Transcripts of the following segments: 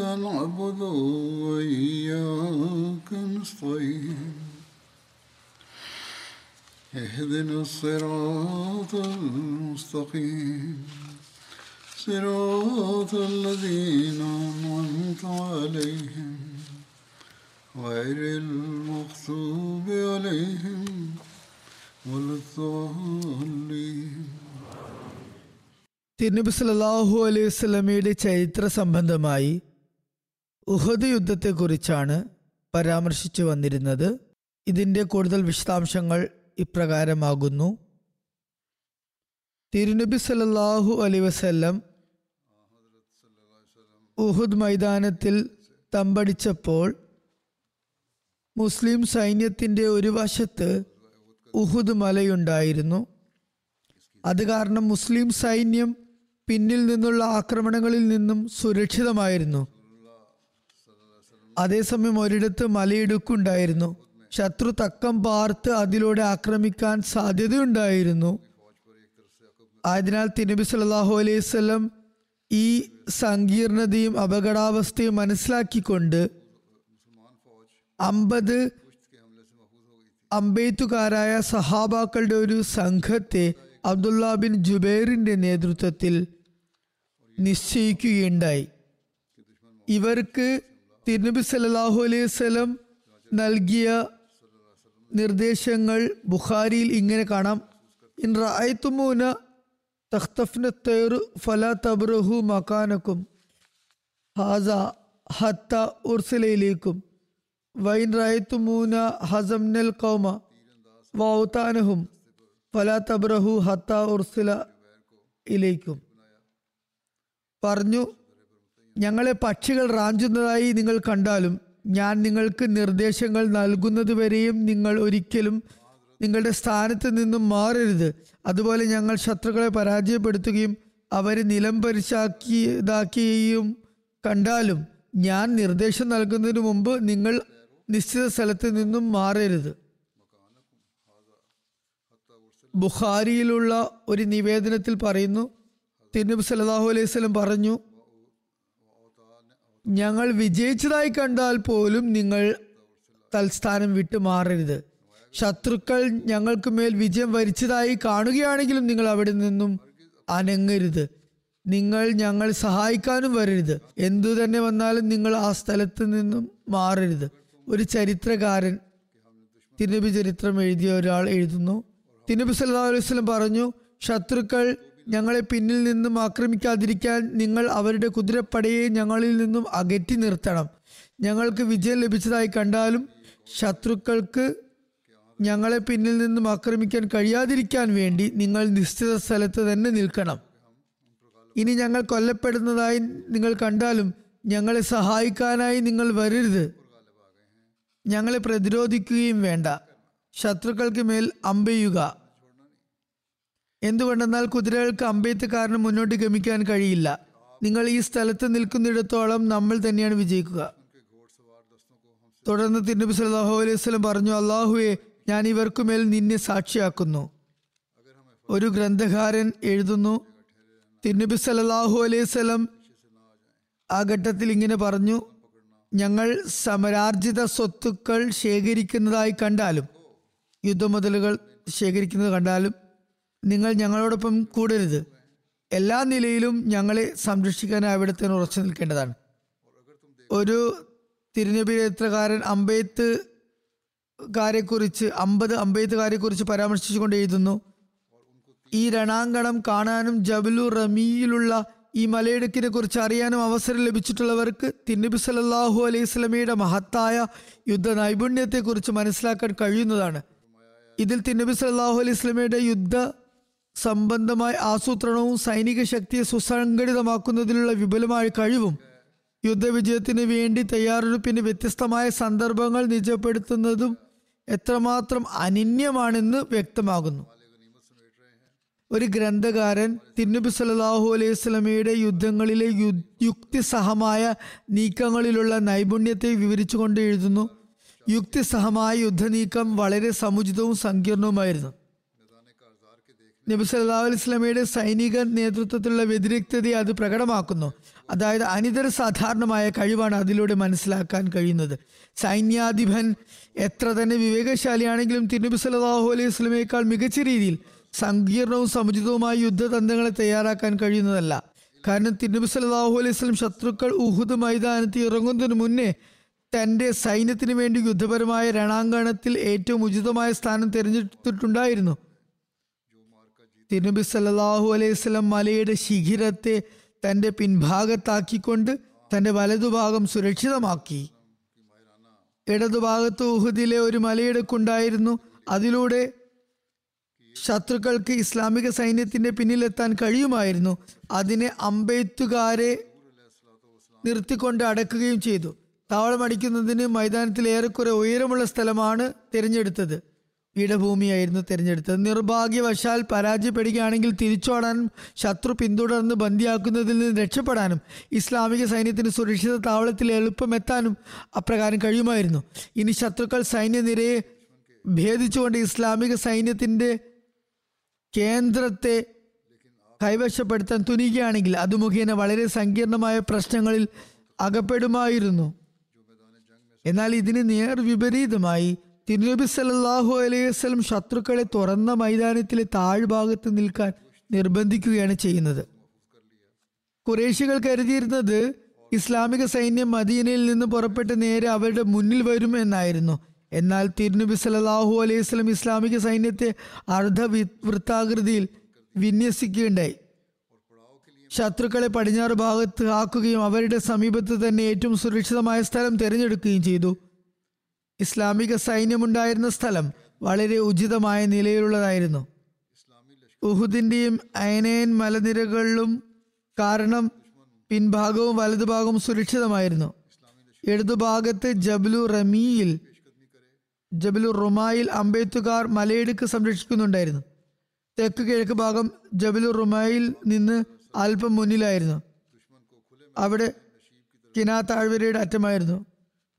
نعبد وإياك نستعين اهدنا الصراط المستقيم صراط الذين أنعمت عليهم غير المغضوب عليهم ولا الضالين തിരുനബി സല്ലല്ലാഹു അലൈഹി വസല്ലമയുടെ ചരിത്ര സംബന്ധമായി ഉഹദ് യുദ്ധത്തെക്കുറിച്ചാണ് പരാമർശിച്ചു വന്നിരുന്നത്. ഇതിന്റെ കൂടുതൽ വിശദാംശങ്ങൾ ഇപ്രകാരമാകുന്നു. തിരുനബി സല്ലല്ലാഹു അലി വസല്ലം ഉഹുദ് മൈതാനത്തിൽ തമ്പടിച്ചപ്പോൾ മുസ്ലിം സൈന്യത്തിന്റെ ഒരു വശത്ത് ഉഹുദ് മലയുണ്ടായിരുന്നു. അത് കാരണം മുസ്ലിം സൈന്യം പിന്നിൽ നിന്നുള്ള ആക്രമണങ്ങളിൽ നിന്നും സുരക്ഷിതമായിരുന്നു. അതേസമയം ഒരിടത്ത് മലയിടുക്കുണ്ടായിരുന്നു. ശത്രു തക്കം പാർത്ത് അതിലൂടെ ആക്രമിക്കാൻ സാധ്യതയുണ്ടായിരുന്നു. ആയതിനാൽ തിരുനബി സല്ലല്ലാഹു അലൈഹി സ്വലം ഈ സങ്കീർണതയും അപകടാവസ്ഥയും മനസ്സിലാക്കിക്കൊണ്ട് അമ്പത് അമ്പെയ്ത്തുകാരായ സഹാബാക്കളുടെ ഒരു സംഘത്തെ അബ്ദുള്ള ബിൻ ജുബൈറിന്റെ നേതൃത്വത്തിൽ നിശ്ചയിക്കുകയുണ്ടായി. ഇവർക്ക് തിരുനബി സല്ലല്ലാഹു അലൈഹി വസല്ലം നൽകിയ നിർദ്ദേശങ്ങൾ ബുഖാരിയിൽ ഇങ്ങനെ കാണാം. ഇൻ റഅയ്തുമൂന തഖ്തഫ്ന തൈറു ഫല തബ്രഹു മക്കാനക്കും ഹാസ ഹത്ത ഉർസലയിലേക്കും. വൈൻ റായത്തുമൂന ഹസംനൽ കൗമ വൗതാനഹും ഫല തബ്രഹു ഹത്ത ഉർസല ഇലേക്കും പറഞ്ഞു ഞങ്ങളെ പക്ഷികൾ റാഞ്ചുന്നതായി നിങ്ങൾ കണ്ടാലും ഞാൻ നിങ്ങൾക്ക് നിർദ്ദേശങ്ങൾ നൽകുന്നതുവരെയും നിങ്ങൾ ഒരിക്കലും നിങ്ങളുടെ സ്ഥാനത്ത് നിന്നും മാറരുത്. അതുപോലെ ഞങ്ങൾ ശത്രുക്കളെ പരാജയപ്പെടുത്തുകയും അവരെ നിലം പരിശാക്കിയതാക്കുകയും കണ്ടാലും ഞാൻ നിർദ്ദേശം നൽകുന്നതിന് മുമ്പ് നിങ്ങൾ നിശ്ചിത സ്ഥലത്ത് നിന്നും മാറരുത്. ബുഖാരിയിലുള്ള ഒരു നിവേദനത്തിൽ പറയുന്നു തിരുനബി സല്ലല്ലാഹു അലൈഹി സ്വലം പറഞ്ഞു ഞങ്ങൾ വിജയിച്ചതായി കണ്ടാൽ പോലും നിങ്ങൾ തൽസ്ഥാനം വിട്ടു മാറരുത്. ശത്രുക്കൾ ഞങ്ങൾക്ക് മേൽ വിജയം വരിച്ചതായി കാണുകയാണെങ്കിലും നിങ്ങൾ അവിടെ നിന്നും അനങ്ങരുത്. നിങ്ങൾ ഞങ്ങൾ സഹായിക്കാനും വരരുത്. എന്തു തന്നെ വന്നാലും നിങ്ങൾ ആ സ്ഥലത്ത് നിന്നും മാറരുത്. ഒരു ചരിത്രകാരൻ തിരുനബി ചരിത്രം എഴുതിയ ഒരാൾ എഴുതുന്നു. തിരുനബി സല്ലാ അലൈഹി വസല്ലം പറഞ്ഞു ശത്രുക്കൾ ഞങ്ങളെ പിന്നിൽ നിന്നും ആക്രമിക്കാതിരിക്കാൻ നിങ്ങൾ അവരുടെ കുതിരപ്പടയെ ഞങ്ങളിൽ നിന്നും അകറ്റി നിർത്തണം. ഞങ്ങൾക്ക് വിജയം ലഭിച്ചതായി കണ്ടാലും ശത്രുക്കൾക്ക് ഞങ്ങളെ പിന്നിൽ നിന്നും ആക്രമിക്കാൻ കഴിയാതിരിക്കാൻ വേണ്ടി നിങ്ങൾ നിശ്ചിത സ്ഥലത്ത് തന്നെ നിൽക്കണം. ഇനി ഞങ്ങൾ കൊല്ലപ്പെടുന്നതായി നിങ്ങൾ കണ്ടാലും ഞങ്ങളെ സഹായിക്കാനായി നിങ്ങൾ വരരുത്. ഞങ്ങളെ പ്രതിരോധിക്കുകയും വേണ്ട. ശത്രുക്കൾക്ക് മേൽ അമ്പെയ്യുക. എന്തുകൊണ്ടെന്നാൽ കുതിരകൾക്ക് അമ്പയത്തുകാരന് മുന്നോട്ട് ഗമിക്കാൻ കഴിയില്ല. നിങ്ങൾ ഈ സ്ഥലത്ത് നിൽക്കുന്നിടത്തോളം നമ്മൾ തന്നെയാണ് വിജയിക്കുക. തുടർന്ന് തിരുനബി സല്ലല്ലാഹു അലൈഹി സ്വലം പറഞ്ഞു അള്ളാഹുവെ ഞാൻ ഇവർക്കുമേൽ നിന്നെ സാക്ഷിയാക്കുന്നു. ഒരു ഗ്രന്ഥകാരൻ എഴുതുന്നു. തിരുനബി സല്ലല്ലാഹു അലൈഹി സ്വലം ആ ഘട്ടത്തിൽ ഇങ്ങനെ പറഞ്ഞു ഞങ്ങൾ സമരാർജിത സ്വത്തുക്കൾ ശേഖരിക്കുന്നതായി കണ്ടാലും യുദ്ധമുതലുകൾ ശേഖരിക്കുന്നത് കണ്ടാലും നിങ്ങൾ ഞങ്ങളോടൊപ്പം കൂടരുത്. എല്ലാ നിലയിലും ഞങ്ങളെ സംരക്ഷിക്കാൻ അവിടുത്തെ ഉറച്ചു നിൽക്കേണ്ടതാണ്. ഒരു തിരുനബി ചരിത്രകാരൻ അമ്പെയ്ത്ത് കാരെക്കുറിച്ച് അമ്പത് അമ്പെയ്ത്തുകാരെ കുറിച്ച് പരാമർശിച്ചുകൊണ്ട് എഴുതുന്നു ഈ രണാങ്കണം കാണാനും ജബലു റമിയിലുള്ള ഈ മലയിടുക്കിനെ കുറിച്ച് അറിയാനും അവസരം ലഭിച്ചിട്ടുള്ളവർക്ക് തിന്നബി സല്ലല്ലാഹു അലൈഹി സ്വലമിയുടെ മഹത്തായ യുദ്ധ നൈപുണ്യത്തെക്കുറിച്ച് മനസ്സിലാക്കാൻ കഴിയുന്നതാണ്. ഇതിൽ തിന്നബി സല്ലല്ലാഹു അലൈഹി സ്വലമിയുടെ യുദ്ധ സംബന്ധമായ ആസൂത്രണവും സൈനിക ശക്തിയെ സുസംഘടിതമാക്കുന്നതിലുള്ള വിപുലമായ കഴിവും യുദ്ധവിജയത്തിന് വേണ്ടി തയ്യാറെടുപ്പിന് വ്യത്യസ്തമായ സന്ദർഭങ്ങൾ നിജപ്പെടുത്തുന്നതും എത്രമാത്രം അനിന്യമാണെന്ന് വ്യക്തമാകുന്നു. ഒരു ഗ്രന്ഥകാരൻ തിന്നബി സലാഹു അലൈഹി സ്വലമയുടെ യുദ്ധങ്ങളിലെ യു- യുക്തിസഹമായ നീക്കങ്ങളിലുള്ള നൈപുണ്യത്തെ വിവരിച്ചുകൊണ്ട് എഴുതുന്നു. യുക്തിസഹമായ യുദ്ധനീക്കം വളരെ സമുചിതവും സങ്കീർണവുമായിരുന്നു. നബി സല്ലാ അലൈഹി സ്വലമയുടെ സൈനിക നേതൃത്വത്തിലുള്ള വ്യതിരിക്തതയെ അത് പ്രകടമാക്കുന്നു. അതായത് അനിതര സാധാരണമായ കഴിവാണ് അതിലൂടെ മനസ്സിലാക്കാൻ കഴിയുന്നത്. സൈന്യാധിപൻ എത്ര തന്നെ വിവേകശാലിയാണെങ്കിലും തിരുനബി സല്ലാഹു അലൈഹി സ്വലമയേക്കാൾ മികച്ച രീതിയിൽ സങ്കീർണവും സമുചിതവുമായ യുദ്ധതന്ത്രങ്ങളെ തയ്യാറാക്കാൻ കഴിയുന്നതല്ല. കാരണം തിരുനബി സല്ലാഹു അലൈഹി സ്വലം ശത്രുക്കൾ ഉഹുദ് മൈതാനത്ത് ഇറങ്ങുന്നതിന് മുന്നേ തന്റെ സൈന്യത്തിന് വേണ്ടി യുദ്ധപരമായ രണാങ്കണത്തിൽ ഏറ്റവും ഉചിതമായ സ്ഥാനം തിരഞ്ഞെടുത്തിട്ടുണ്ടായിരുന്നു. തിരുനബി സല്ലാഹു അലൈഹി വസല്ലം മലയുടെ ശിഖിരത്തെ തന്റെ പിൻഭാഗത്താക്കിക്കൊണ്ട് തന്റെ വലതുഭാഗം സുരക്ഷിതമാക്കി. ഇടതുഭാഗത്ത് ഉഹുദിലെ ഒരു മലയിടുക്കുണ്ടായിരുന്നു. അതിലൂടെ ശത്രുക്കൾക്ക് ഇസ്ലാമിക സൈന്യത്തിന്റെ പിന്നിലെത്താൻ കഴിയുമായിരുന്നു. അതിനെ അമ്പെയ്ത്തുകാരെ നിർത്തിക്കൊണ്ട് അടക്കുകയും ചെയ്തു. താവളമടിക്കുന്നതിന് മൈതാനത്തിൽ ഏറെക്കുറെ ഉയരമുള്ള സ്ഥലമാണ് തിരഞ്ഞെടുത്തത്. പീഠഭൂമിയായിരുന്നു തിരഞ്ഞെടുത്തത്. നിർഭാഗ്യവശാൽ പരാജയപ്പെടുകയാണെങ്കിൽ തിരിച്ചോടാനും ശത്രു പിന്തുടർന്ന് ബന്ദിയാക്കുന്നതിൽ നിന്ന് രക്ഷപ്പെടാനും ഇസ്ലാമിക സൈന്യത്തിന് സുരക്ഷിത താവളത്തിൽ എളുപ്പമെത്താനും അപ്രകാരം കഴിയുമായിരുന്നു. ഇനി ശത്രുക്കൾ സൈന്യനിരയെ ഭേദിച്ചുകൊണ്ട് ഇസ്ലാമിക സൈന്യത്തിന്റെ കേന്ദ്രത്തെ കൈവശപ്പെടുത്താൻ തുനിയുകയാണെങ്കിൽ അത് മുഖേന വളരെ സങ്കീർണമായ പ്രശ്നങ്ങളിൽ അകപ്പെടുമായിരുന്നു. എന്നാൽ ഇതിന് നേർ വിപരീതമായി തിരുനബി സല്ലല്ലാഹു അലൈഹി വസല്ലം ശത്രുക്കളെ തുറന്ന മൈതാനത്തിലെ താഴ്ഭാഗത്ത് നിൽക്കാൻ നിർബന്ധിക്കുകയാണ് ചെയ്യുന്നത്. കുറേശികൾ കരുതിയിരുന്നത് ഇസ്ലാമിക സൈന്യം മദീനയിൽ നിന്ന് പുറപ്പെട്ട് നേരെ അവരുടെ മുന്നിൽ വരും എന്നായിരുന്നു. എന്നാൽ തിരുനബി സല്ലല്ലാഹു അലൈഹി വസല്ലം ഇസ്ലാമിക സൈന്യത്തെ അർദ്ധ വൃത്താകൃതിയിൽ വിന്യസിക്കുകയുണ്ടായി. ശത്രുക്കളെ പടിഞ്ഞാറ് ഭാഗത്ത് ആക്കുകയും അവരുടെ സമീപത്ത് തന്നെ ഏറ്റവും സുരക്ഷിതമായ സ്ഥലം തിരഞ്ഞെടുക്കുകയും ചെയ്തു. ഇസ്ലാമിക സൈന്യമുണ്ടായിരുന്ന സ്ഥലം വളരെ ഉചിതമായ നിലയിലുള്ളതായിരുന്നു. ഉഹുദിന്റെയും അയനയൻ മലനിരകളിലും കാരണം പിൻഭാഗവും വലതുഭാഗവും സുരക്ഷിതമായിരുന്നു. ഇടതുഭാഗത്ത് ജബ്ലു റമിയിൽ ജബലു റുമായിൽ അമ്പെയ്ത്തുകാർ മലയിടുക്ക് സംരക്ഷിക്കുന്നുണ്ടായിരുന്നു. തെക്ക് കിഴക്ക് ഭാഗം ജബലു റുമായിൽ നിന്ന് അല്പം മുന്നിലായിരുന്നു. അവിടെ കിനാ താഴ്വരയുടെ അറ്റമായിരുന്നു.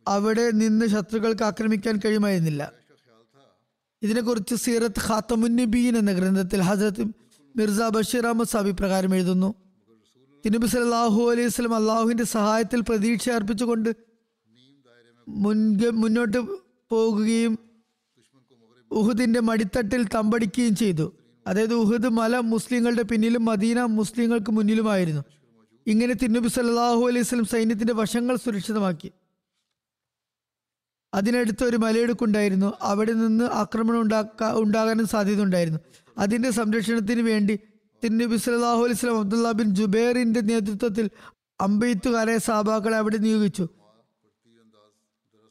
അവിടെ നിന്ന് ശത്രുക്കൾക്ക് ആക്രമിക്കാൻ കഴിയുമായിരുന്നില്ല. ഇതിനെക്കുറിച്ച് സീറത്ത് ഖാത്തമുന്നബീൻ എന്ന ഗ്രന്ഥത്തിൽ ഹസരത്ത് മിർസ ബഷീർ അഹമ്മദ് സാബി പ്രകാരം എഴുതുന്നു. തിരുബി സലാഹു അലൈഹി വസ്ലം അള്ളാഹുവിന്റെ സഹായത്തിൽ പ്രതീക്ഷ അർപ്പിച്ചുകൊണ്ട് മുൻക മുന്നോട്ട് പോകുകയും ഉഹുദിന്റെ മടിത്തട്ടിൽ തമ്പടിക്കുകയും ചെയ്തു. അതായത് ഉഹുദ് മല മുസ്ലിങ്ങളുടെ പിന്നിലും മദീന മുസ്ലിങ്ങൾക്ക് മുന്നിലുമായിരുന്നു. ഇങ്ങനെ തിരുനബി സല്ലാഹു അലൈഹി വസല്ലം സൈന്യത്തിന്റെ വശങ്ങൾ സുരക്ഷിതമാക്കി. അതിനടുത്ത് ഒരു മലയിടുക്കുണ്ടായിരുന്നു. അവിടെ നിന്ന് ആക്രമണം ഉണ്ടാക്കാ ഉണ്ടാകാനും സാധ്യത ഉണ്ടായിരുന്നു അതിന്റെ സംരക്ഷണത്തിന് വേണ്ടി തിരുനബി സലാഹു അലൈഹി വസല്ലം അബ്ദുള്ള ബിൻ ജുബേറിന്റെ നേതൃത്വത്തിൽ അമ്പെയ്ത്തുകാരെ സാബാക്കളെ അവിടെ നിയോഗിച്ചു.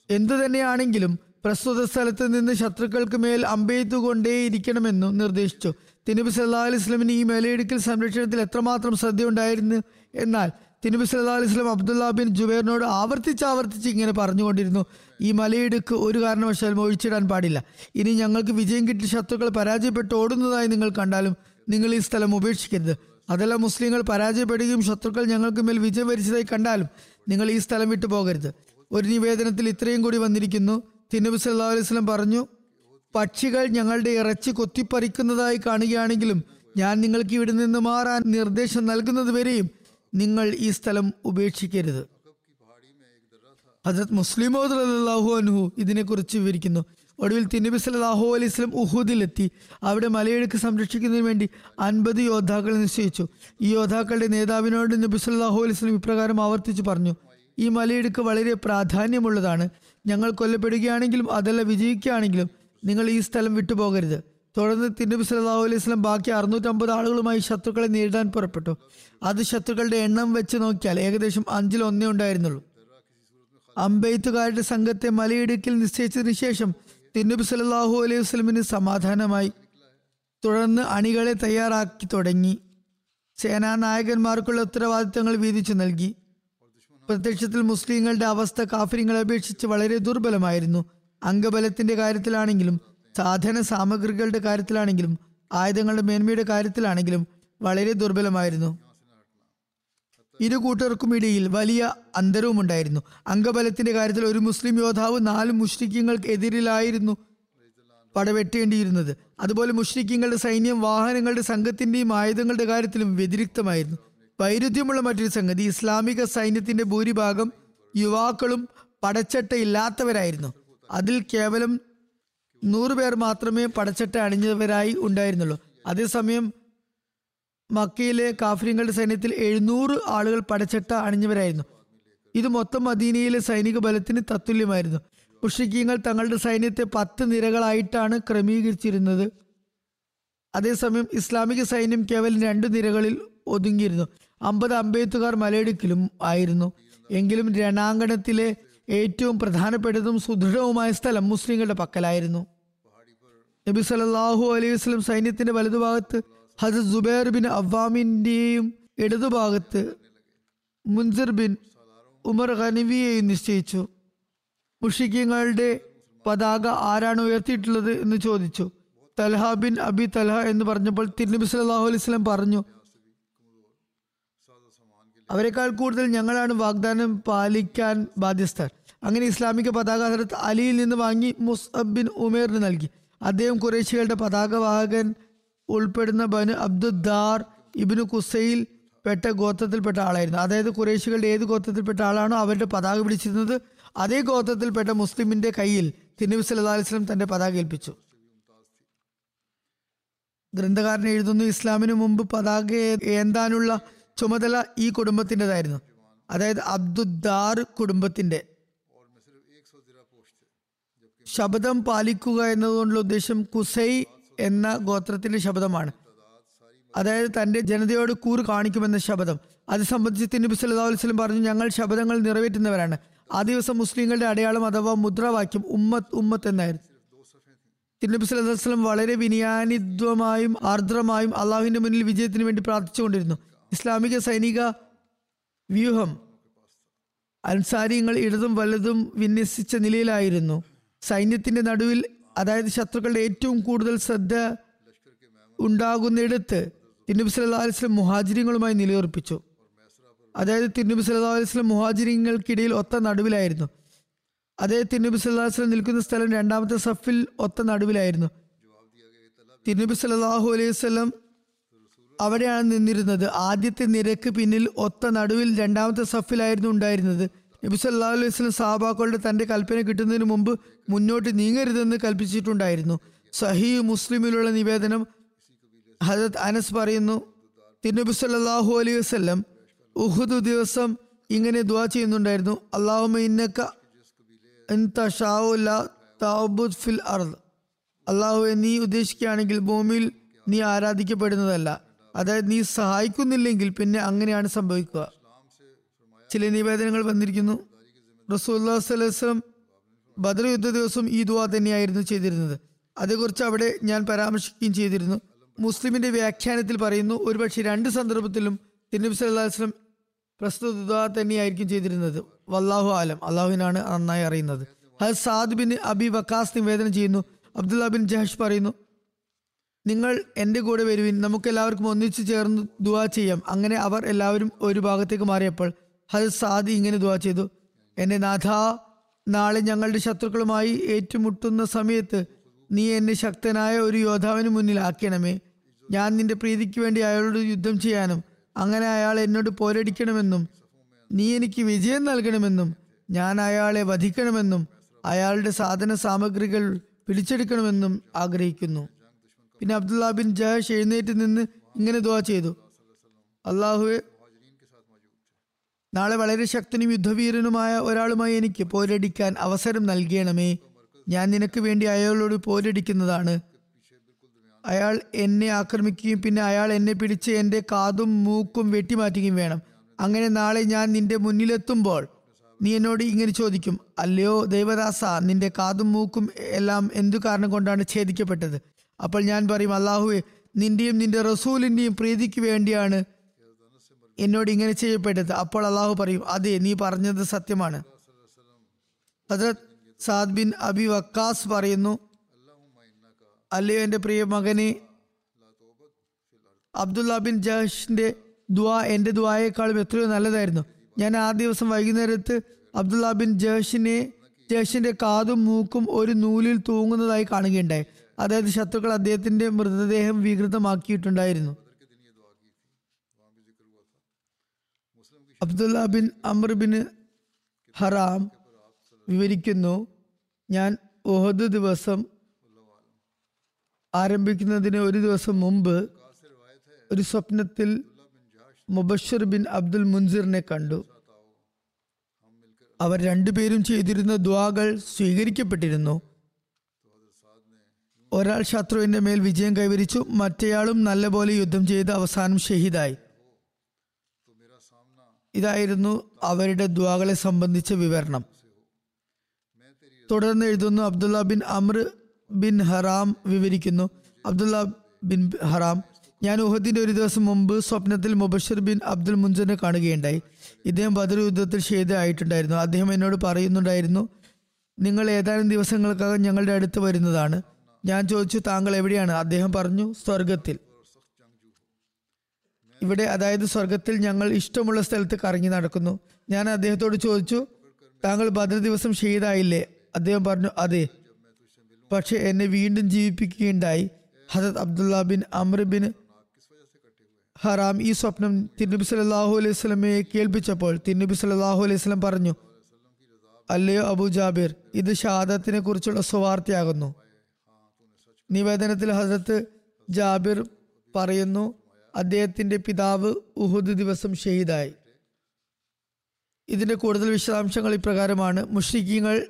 എന്തു തന്നെയാണെങ്കിലും പ്രസ്തുത സ്ഥലത്ത് നിന്ന് ശത്രുക്കൾക്ക് മേൽ അമ്പെയ്ത്തുകൊണ്ടേയിരിക്കണമെന്നും നിർദ്ദേശിച്ചു. തിരുനബി സല്ലാ അലൈഹി സ്വലമിന് ഈ മലയിടുക്കൽ സംരക്ഷണത്തിൽ എത്രമാത്രം ശ്രദ്ധയുണ്ടായിരുന്നു? എന്നാൽ തിരുനബി സല്ലാ അലൈഹി സ്വലം അബ്ദുള്ള ബിൻ ജുബൈറിനോട് ആവർത്തിച്ച് ആവർത്തിച്ച് ഇങ്ങനെ പറഞ്ഞുകൊണ്ടിരുന്നു. ഈ മലയിടുക്ക് ഒരു കാരണവശാലും ഒഴിച്ചിടാൻ പാടില്ല. ഇനി ഞങ്ങൾക്ക് വിജയം കിട്ടി ശത്രുക്കൾ പരാജയപ്പെട്ട് ഓടുന്നതായി നിങ്ങൾ കണ്ടാലും നിങ്ങൾ ഈ സ്ഥലം ഉപേക്ഷിക്കരുത്. അതല്ല മുസ്ലിങ്ങൾ പരാജയപ്പെടുകയും ശത്രുക്കൾ ഞങ്ങൾക്ക് മേൽ വിജയം വരിച്ചതായി കണ്ടാലും നിങ്ങൾ ഈ സ്ഥലം വിട്ടു പോകരുത്. ഒരു നിവേദനത്തിൽ ഇത്രയും കൂടി വന്നിരിക്കുന്നു. തിന്നബി സല്ലാ അലൈഹി സ്വലം പറഞ്ഞു പക്ഷികൾ ഞങ്ങളുടെ ഇറച്ചി കൊത്തിപ്പറിക്കുന്നതായി കാണുകയാണെങ്കിലും ഞാൻ നിങ്ങൾക്ക് ഇവിടെ നിന്ന് മാറാൻ നിർദ്ദേശം നൽകുന്നത് വരെയും നിങ്ങൾ ഈ സ്ഥലം ഉപേക്ഷിക്കരുത്. ഹജരത് മുസ്ലിം അള്ളാഹു അനുഹു ഇതിനെക്കുറിച്ച് വിവരിക്കുന്നു. ഒടുവിൽ തിന്നബി സല്ലാഹു അലൈഹി സ്വലം ഉഹൂദിലെത്തി. അവിടെ മലയിടുക്ക് സംരക്ഷിക്കുന്നതിന് വേണ്ടി അൻപത് യോദ്ധാക്കളെ നിശ്ചയിച്ചു. ഈ യോദ്ധാക്കളുടെ നേതാവിനോട് നബി സല്ലാഹു അലൈഹി സ്വലം ഇപ്രകാരം ആവർത്തിച്ച് പറഞ്ഞു ഈ മലയിടുക്ക് വളരെ പ്രാധാന്യമുള്ളതാണ്. ഞങ്ങൾ കൊല്ലപ്പെടുകയാണെങ്കിലും അതല്ല വിജയിക്കുകയാണെങ്കിലും നിങ്ങൾ ഈ സ്ഥലം വിട്ടുപോകരുത്. തുടർന്ന് തിരുനബി സല്ലല്ലാഹു അലൈഹി വസല്ലം ബാക്കി അറുന്നൂറ്റമ്പത് ആളുകളുമായി ശത്രുക്കളെ നേരിടാൻ പുറപ്പെട്ടു. അത് ശത്രുക്കളുടെ എണ്ണം വെച്ച് നോക്കിയാൽ ഏകദേശം അഞ്ചിൽ ഒന്നേ ഉണ്ടായിരുന്നുള്ളൂ. അമ്പെയ്ത്തുകാരുടെ സംഘത്തെ മലയിടുക്കിൽ നിശ്ചയിച്ചതിന് ശേഷം തിരുനബി സല്ലല്ലാഹു അലൈഹി വസ്ലമിന് സമാധാനമായി. തുടർന്ന് അണികളെ തയ്യാറാക്കി തുടങ്ങി. സേനാനായകന്മാർക്കുള്ള ഉത്തരവാദിത്തങ്ങൾ വീതിച്ചു നൽകി. പ്രത്യക്ഷത്തിൽ മുസ്ലിങ്ങളുടെ അവസ്ഥ കാഫര്യങ്ങളെ അപേക്ഷിച്ച് വളരെ ദുർബലമായിരുന്നു. അംഗബലത്തിന്റെ കാര്യത്തിലാണെങ്കിലും സാധന സാമഗ്രികളുടെ കാര്യത്തിലാണെങ്കിലും ആയുധങ്ങളുടെ മേന്മയുടെ കാര്യത്തിലാണെങ്കിലും വളരെ ദുർബലമായിരുന്നു. ഇരു കൂട്ടർക്കും ഇടയിൽ വലിയ അന്തരവും ഉണ്ടായിരുന്നു അംഗബലത്തിന്റെ കാര്യത്തിൽ ഒരു മുസ്ലിം യോദ്ധാവ് നാല് മുഷ്രിക്കങ്ങൾക്ക് എതിരിലായിരുന്നു പടവെട്ടേണ്ടിയിരുന്നത്. അതുപോലെ മുഷ്രിക്കങ്ങളുടെ സൈന്യം വാഹനങ്ങളുടെ സംഘത്തിന്റെയും ആയുധങ്ങളുടെ കാര്യത്തിലും വ്യതിരിക്തമായിരുന്നു. വൈരുദ്ധ്യമുള്ള മറ്റൊരു സംഗതി ഇസ്ലാമിക സൈന്യത്തിന്റെ ഭൂരിഭാഗം യുവാക്കളും പടച്ചട്ടയില്ലാത്തവരായിരുന്നു. അതിൽ കേവലം നൂറ് പേർ മാത്രമേ പടച്ചട്ട അണിഞ്ഞവരായി ഉണ്ടായിരുന്നുള്ളൂ. അതേസമയം മക്കയിലെ കാഫര്യങ്ങളുടെ സൈന്യത്തിൽ എഴുന്നൂറ് ആളുകൾ പടച്ചട്ട അണിഞ്ഞവരായിരുന്നു. ഇത് മൊത്തം മദീനയിലെ സൈനിക ബലത്തിന് തത്തുല്യമായിരുന്നു. മുഷിക്കീങ്ങൾ തങ്ങളുടെ സൈന്യത്തെ പത്ത് നിരകളായിട്ടാണ് ക്രമീകരിച്ചിരുന്നത്. അതേസമയം ഇസ്ലാമിക സൈന്യം കേവലം രണ്ട് നിരകളിൽ ഒതുങ്ങിയിരുന്നു. അമ്പത് അമ്പെയ്ത്തുകാർ മലയിടുക്കിലും ആയിരുന്നു. എങ്കിലും രണാങ്കണത്തിലെ ഏറ്റവും പ്രധാനപ്പെട്ടതും സുദൃഢവുമായ സ്ഥലം മുസ്ലിങ്ങളുടെ പക്കലായിരുന്നു. നബി സലാഹു അലൈഹി വസ്ലം സൈന്യത്തിന്റെ വലതുഭാഗത്ത് ഹസത് സുബൈർ ബിൻ അവാമിന്റെയും ഇടതുഭാഗത്ത് മുൻസിർ ബിൻ ഉമർ ഖനിവിയെയും നിശ്ചയിച്ചു. മുഷിക്കങ്ങളുടെ പതാക ആരാണ് ഉയർത്തിയിട്ടുള്ളത് എന്ന് ചോദിച്ചു. തൽഹ ബിൻ അബി തൽഹ എന്ന് പറഞ്ഞപ്പോൾ തിരുനബി സല്ലല്ലാഹു അലൈഹി വസല്ലം പറഞ്ഞു അവരെക്കാൾ കൂടുതൽ ഞങ്ങളാണ് വാഗ്ദാനം പാലിക്കാൻ ബാധ്യസ്ഥർ. അങ്ങനെ ഇസ്ലാമിക പതാക അലിയിൽ നിന്ന് വാങ്ങി മുസ്അബ് ബിൻ ഉമേറിന് നൽകി. അദ്ദേഹം കുറേശികളുടെ പതാകവാഹകൻ ഉൾപ്പെടുന്ന ബനു അബ്ദുദ്ദാർ ഇബിനു കുസൈൽ പെട്ട ഗോത്രത്തിൽപ്പെട്ട ആളായിരുന്നു. അതായത് കുറേശികളുടെ ഏത് ഗോത്രത്തിൽപ്പെട്ട ആളാണോ അവരുടെ പതാക പിടിച്ചിരുന്നത് അതേ ഗോത്രത്തിൽപ്പെട്ട മുസ്ലിമിന്റെ കയ്യിൽ തിരുനബി അലൈഹി തന്റെ തന്റെ പതാക ഏൽപ്പിച്ചു. ഗ്രന്ഥകാരൻ എഴുതുന്നു ഇസ്ലാമിന് മുമ്പ് പതാക ഏന്താനുള്ള ചുമതല ഈ കുടുംബത്തിന്റെതായിരുന്നു. അതായത് അബ്ദുദ്ദാർ കുടുംബത്തിന്റെ ശബ്ദം പാലിക്കുക എന്നതുകൊണ്ടുള്ള ഉദ്ദേശം കുസൈ എന്ന ഗോത്രത്തിന്റെ ശബ്ദമാണ് അതായത് തന്റെ ജനതയോട് കൂറ് കാണിക്കുമെന്ന ശബ്ദം അത് സംബന്ധിച്ച് തിരുനബി സല്ലല്ലാഹു അലൈഹി വസല്ലം പറഞ്ഞു ഞങ്ങൾ ശബ്ദങ്ങൾ നിറവേറ്റുന്നവരാണ്. ആ ദിവസം മുസ്ലിങ്ങളുടെ അടയാളം അഥവാ മുദ്രാവാക്യം ഉമ്മത്ത് ഉമ്മത്ത് എന്നായിരുന്നു. തിരുനബി അലൈഹി വസല്ലം വളരെ വിനയാനിത്വമായും ആർദ്രമായും അള്ളാഹുവിന്റെ മുന്നിൽ വിജയത്തിന് വേണ്ടി പ്രാർത്ഥിച്ചുകൊണ്ടിരുന്നു. ഇസ്ലാമിക സൈനിക വ്യൂഹം അൻസാരിങ്ങൾ ഇടതും വലതും വിന്യസിച്ച നിലയിലായിരുന്നു. സൈന്യത്തിന്റെ നടുവിൽ അതായത് ശത്രുക്കളുടെ ഏറ്റവും കൂടുതൽ ശ്രദ്ധ ഉണ്ടാകുന്നിടത്ത് തിരുനബി സല്ലാ അലൈഹി വസല്ലം മുഹാജിരിങ്ങളുമായി നിലയുറപ്പിച്ചു. അതായത് തിരുനബി സല്ലാ അലൈഹി വസല്ലം മുഹാജിരിങ്ങൾക്കിടയിൽ ഒത്ത നടുവിലായിരുന്നു. അതായത് തിരുനബി സല്ലാ അലൈഹി വസല്ലം നിൽക്കുന്ന സ്ഥലം രണ്ടാമത്തെ സഫിൽ ഒത്ത നടുവിലായിരുന്നു. തിരുനബി സല്ലാഹു അലൈഹി വസല്ലം അവിടെയാണ് നിന്നിരുന്നത്. ആദ്യത്തെ നിരക്ക് പിന്നിൽ ഒത്ത നടുവിൽ രണ്ടാമത്തെ സഫിലായിരുന്നു ഉണ്ടായിരുന്നത്. നബി സല്ലാ അലൈഹി വസ്ലം സഹാബാക്കളുടെ തന്റെ കൽപ്പന കിട്ടുന്നതിന് മുമ്പ് മുന്നോട്ട് നീങ്ങരുതെന്ന് കൽപ്പിച്ചിട്ടുണ്ടായിരുന്നു. സഹി മുസ്ലിമിലുള്ള നിവേദനം ഹജത് അനസ് പറയുന്നു തിരുനബി സല്ലാഹു അലൈഹി വസല്ലം ഉഹുദ് ദിവസം ഇങ്ങനെ ദുആ ചെയ്യുന്നുണ്ടായിരുന്നു. അള്ളാഹുമ ഇന്നക അൻത ഷാഉ ലാ തഅബുദ് ഫിൽ അർദ്. അള്ളാഹുവെ നീ ഉദ്ദേശിക്കുകയാണെങ്കിൽ ഭൂമിയിൽ നീ ആരാധിക്കപ്പെടുന്നതല്ല. അതായത് നീ സഹായിക്കുന്നില്ലെങ്കിൽ പിന്നെ അങ്ങനെയാണ് സംഭവിക്കുക. ചില നിവേദനങ്ങൾ വന്നിരിക്കുന്നു. റസൂല്ലാ വസ്ലം ബദർ യുദ്ധ ദിവസം ഈ ദുവാ തന്നെയായിരുന്നു ചെയ്തിരുന്നത്. അതേക്കുറിച്ച് അവിടെ ഞാൻ പരാമർശിക്കുകയും ചെയ്തിരുന്നു. മുസ്ലിമിന്റെ വ്യാഖ്യാനത്തിൽ പറയുന്നു ഒരുപക്ഷെ രണ്ട് സന്ദർഭത്തിലും തിരുനബി സല്ലാസ്ലം പ്രസ്തുത ദുവാ തന്നെയായിരിക്കും ചെയ്തിരുന്നത്. വല്ലാഹു ആലം. അള്ളാഹുവിനാണ് നന്നായി അറിയുന്നത്. ഹസ് സാദ് ബിൻ അബി വക്കാസ് നിവേദനം ചെയ്യുന്നു. അബ്ദുല്ല ബിൻ ജഹഷ് പറയുന്നു നിങ്ങൾ എന്റെ കൂടെ വരുവിൻ. നമുക്ക് എല്ലാവർക്കും ഒന്നിച്ചു ചേർന്ന് ദുവാ ചെയ്യാം. അങ്ങനെ അവർ എല്ലാവരും ഒരു ഭാഗത്തേക്ക് മാറിയപ്പോൾ ഹസ് സാദി ഇങ്ങനെ ദുവാ ചെയ്തു. എന്റെ നാഥ നാളെ ഞങ്ങളുടെ ശത്രുക്കളുമായി ഏറ്റുമുട്ടുന്ന സമയത്ത് നീ എന്നെ ശക്തനായ ഒരു യോദ്ധാവിന് മുന്നിൽ ആക്കണമേ ഞാൻ നിന്റെ പ്രീതിക്ക് വേണ്ടി അയാളോട് യുദ്ധം ചെയ്യാനും അങ്ങനെ അയാൾ എന്നോട് പോരടിക്കണമെന്നും നീ എനിക്ക് വിജയം നൽകണമെന്നും ഞാൻ അയാളെ വധിക്കണമെന്നും അയാളുടെ സാധന സാമഗ്രികൾ പിടിച്ചെടുക്കണമെന്നും ആഗ്രഹിക്കുന്നു. പിന്നെ അബ്ദുല്ല ബിൻ ജഹഷ് എഴുന്നേറ്റ് നിന്ന് ഇങ്ങനെ ദുവാ ചെയ്തു. അള്ളാഹുവെ നാളെ വളരെ ശക്തനും യുദ്ധവീരനുമായ ഒരാളുമായി എനിക്ക് പോരടിക്കാൻ അവസരം നൽകണമേ. ഞാൻ നിനക്ക് വേണ്ടി അയാളോട് പോരടിക്കുന്നതാണ്. അയാൾ എന്നെ ആക്രമിക്കുകയും പിന്നെ അയാൾ എന്നെ പിടിച്ച് എന്റെ കാതും മൂക്കും വെട്ടിമാറ്റുകയും വേണം. അങ്ങനെ നാളെ ഞാൻ നിന്റെ മുന്നിലെത്തുമ്പോൾ നീ എന്നോട് ഇങ്ങനെ ചോദിക്കും അല്ലയോ ദൈവദാസ നിന്റെ കാതും മൂക്കും എല്ലാം എന്തു കാരണം കൊണ്ടാണ് ഛേദിക്കപ്പെട്ടത്? അപ്പോൾ ഞാൻ പറയും അള്ളാഹുവെ നിന്റെയും നിന്റെ റസൂലിന്റെയും പ്രീതിക്ക് വേണ്ടിയാണ് എന്നോട് ഇങ്ങനെ ചെയ്യപ്പെട്ടത്. അപ്പോൾ അള്ളാഹു പറയും അതെ നീ പറഞ്ഞത് സത്യമാണ്. ഹജറത് സാദ് ബിൻ അബി വക്കാസ് പറയുന്നു അല്ലയോ എന്റെ പ്രിയ മകനെ അബ്ദുല്ല ബിൻ ജഹഷിന്റെ ദ്വാ എന്റെ ദ്വായേക്കാളും എത്രയോ നല്ലതായിരുന്നു. ഞാൻ ആ ദിവസം വൈകുന്നേരത്ത് അബ്ദുല്ല ബിൻ ജഹഷിനെ ജഹഷിന്റെ കാതും മൂക്കും ഒരു നൂലിൽ തൂങ്ങുന്നതായി കാണുകയുണ്ടായി. അതായത് ശത്രുക്കൾ അദ്ദേഹത്തിന്റെ മൃതദേഹം വികൃതമാക്കിയിട്ടുണ്ടായിരുന്നു. അബ്ദുല്ല ബിൻ അമ്രബിന് ഹറാം വിവരിക്കുന്നു ഞാൻ ഒഹദ് ദിവസം ആരംഭിക്കുന്നതിന് ഒരു ദിവസം മുമ്പ് ഒരു സ്വപ്നത്തിൽ മുബഷർ ബിൻ അബ്ദുൽ മുൻസിറിനെ കണ്ടു. അവർ രണ്ടുപേരും ചെയ്തിരുന്ന ദ്വാകൾ സ്വീകരിക്കപ്പെട്ടിരുന്നു. ഒരാൾ ശത്രുവിന്റെ മേൽ വിജയം കൈവരിച്ചു മറ്റേയാളും നല്ലപോലെ യുദ്ധം ചെയ്ത് അവസാനം ഷഹീദായി. ഇതായിരുന്നു അവരുടെ ദ്വാകളെ സംബന്ധിച്ച വിവരണം. തുടർന്ന് എഴുതുന്നു Abdullah bin Amr bin Haram വിവരിക്കുന്നു. അബ്ദുല്ല ബിൻ ഹറാം ഞാൻ ഊഹത്തിന്റെ ഒരു ദിവസം മുമ്പ് സ്വപ്നത്തിൽ മുബഷർ ബിൻ അബ്ദുൽ മുൻസറിനെ കാണുകയുണ്ടായി. ഇദ്ദേഹം ബദർ യുദ്ധത്തിൽ ഷെയ്ദായിട്ടുണ്ടായിരുന്നു അദ്ദേഹം എന്നോട് പറയുന്നുണ്ടായിരുന്നു നിങ്ങൾ ഏതാനും ദിവസങ്ങൾക്കകം ഞങ്ങളുടെ അടുത്ത് വരുന്നതാണ്. ഞാൻ ചോദിച്ചു താങ്കൾ എവിടെയാണ്? അദ്ദേഹം പറഞ്ഞു സ്വർഗത്തിൽ ഇവിടെ അതായത് സ്വർഗത്തിൽ ഞങ്ങൾ ഇഷ്ടമുള്ള സ്ഥലത്ത് കറങ്ങി നടക്കുന്നു. ഞാൻ അദ്ദേഹത്തോട് ചോദിച്ചു താങ്കൾ ബദർ ദിവസം ഷെയ്ദായില്ലേ അദ്ദേഹം പറഞ്ഞു അതെ. പക്ഷെ എന്നെ വീണ്ടും ജീവിപ്പിക്കുകയുണ്ടായി. ഹസത് Abdullah bin Amr bin Haram ഈ സ്വപ്നം തിരുനബി സല്ലല്ലാഹു അലൈഹി സ്വലമയെ കേൾപ്പിച്ചപ്പോൾ തിരുനബി സല്ലല്ലാഹു അലൈഹി സ്വലം പറഞ്ഞു അല്ലയോ അബു ജാബിർ ഇത് ഷഹാദത്തിനെ കുറിച്ചുള്ള സ്വാർത്ഥയാകുന്നു നിവേദനത്തിൽ ഹസരത്ത് ജാബിർ പറയുന്നു അദ്ദേഹത്തിന്റെ പിതാവ് ഉഹുദ് ദിവസം ഷഹീദായി. ഇതിന്റെ കൂടുതൽ വിശദാംശങ്ങൾ ഇപ്രകാരമാണ്. മുഷ്രിഖീങ്ങൾ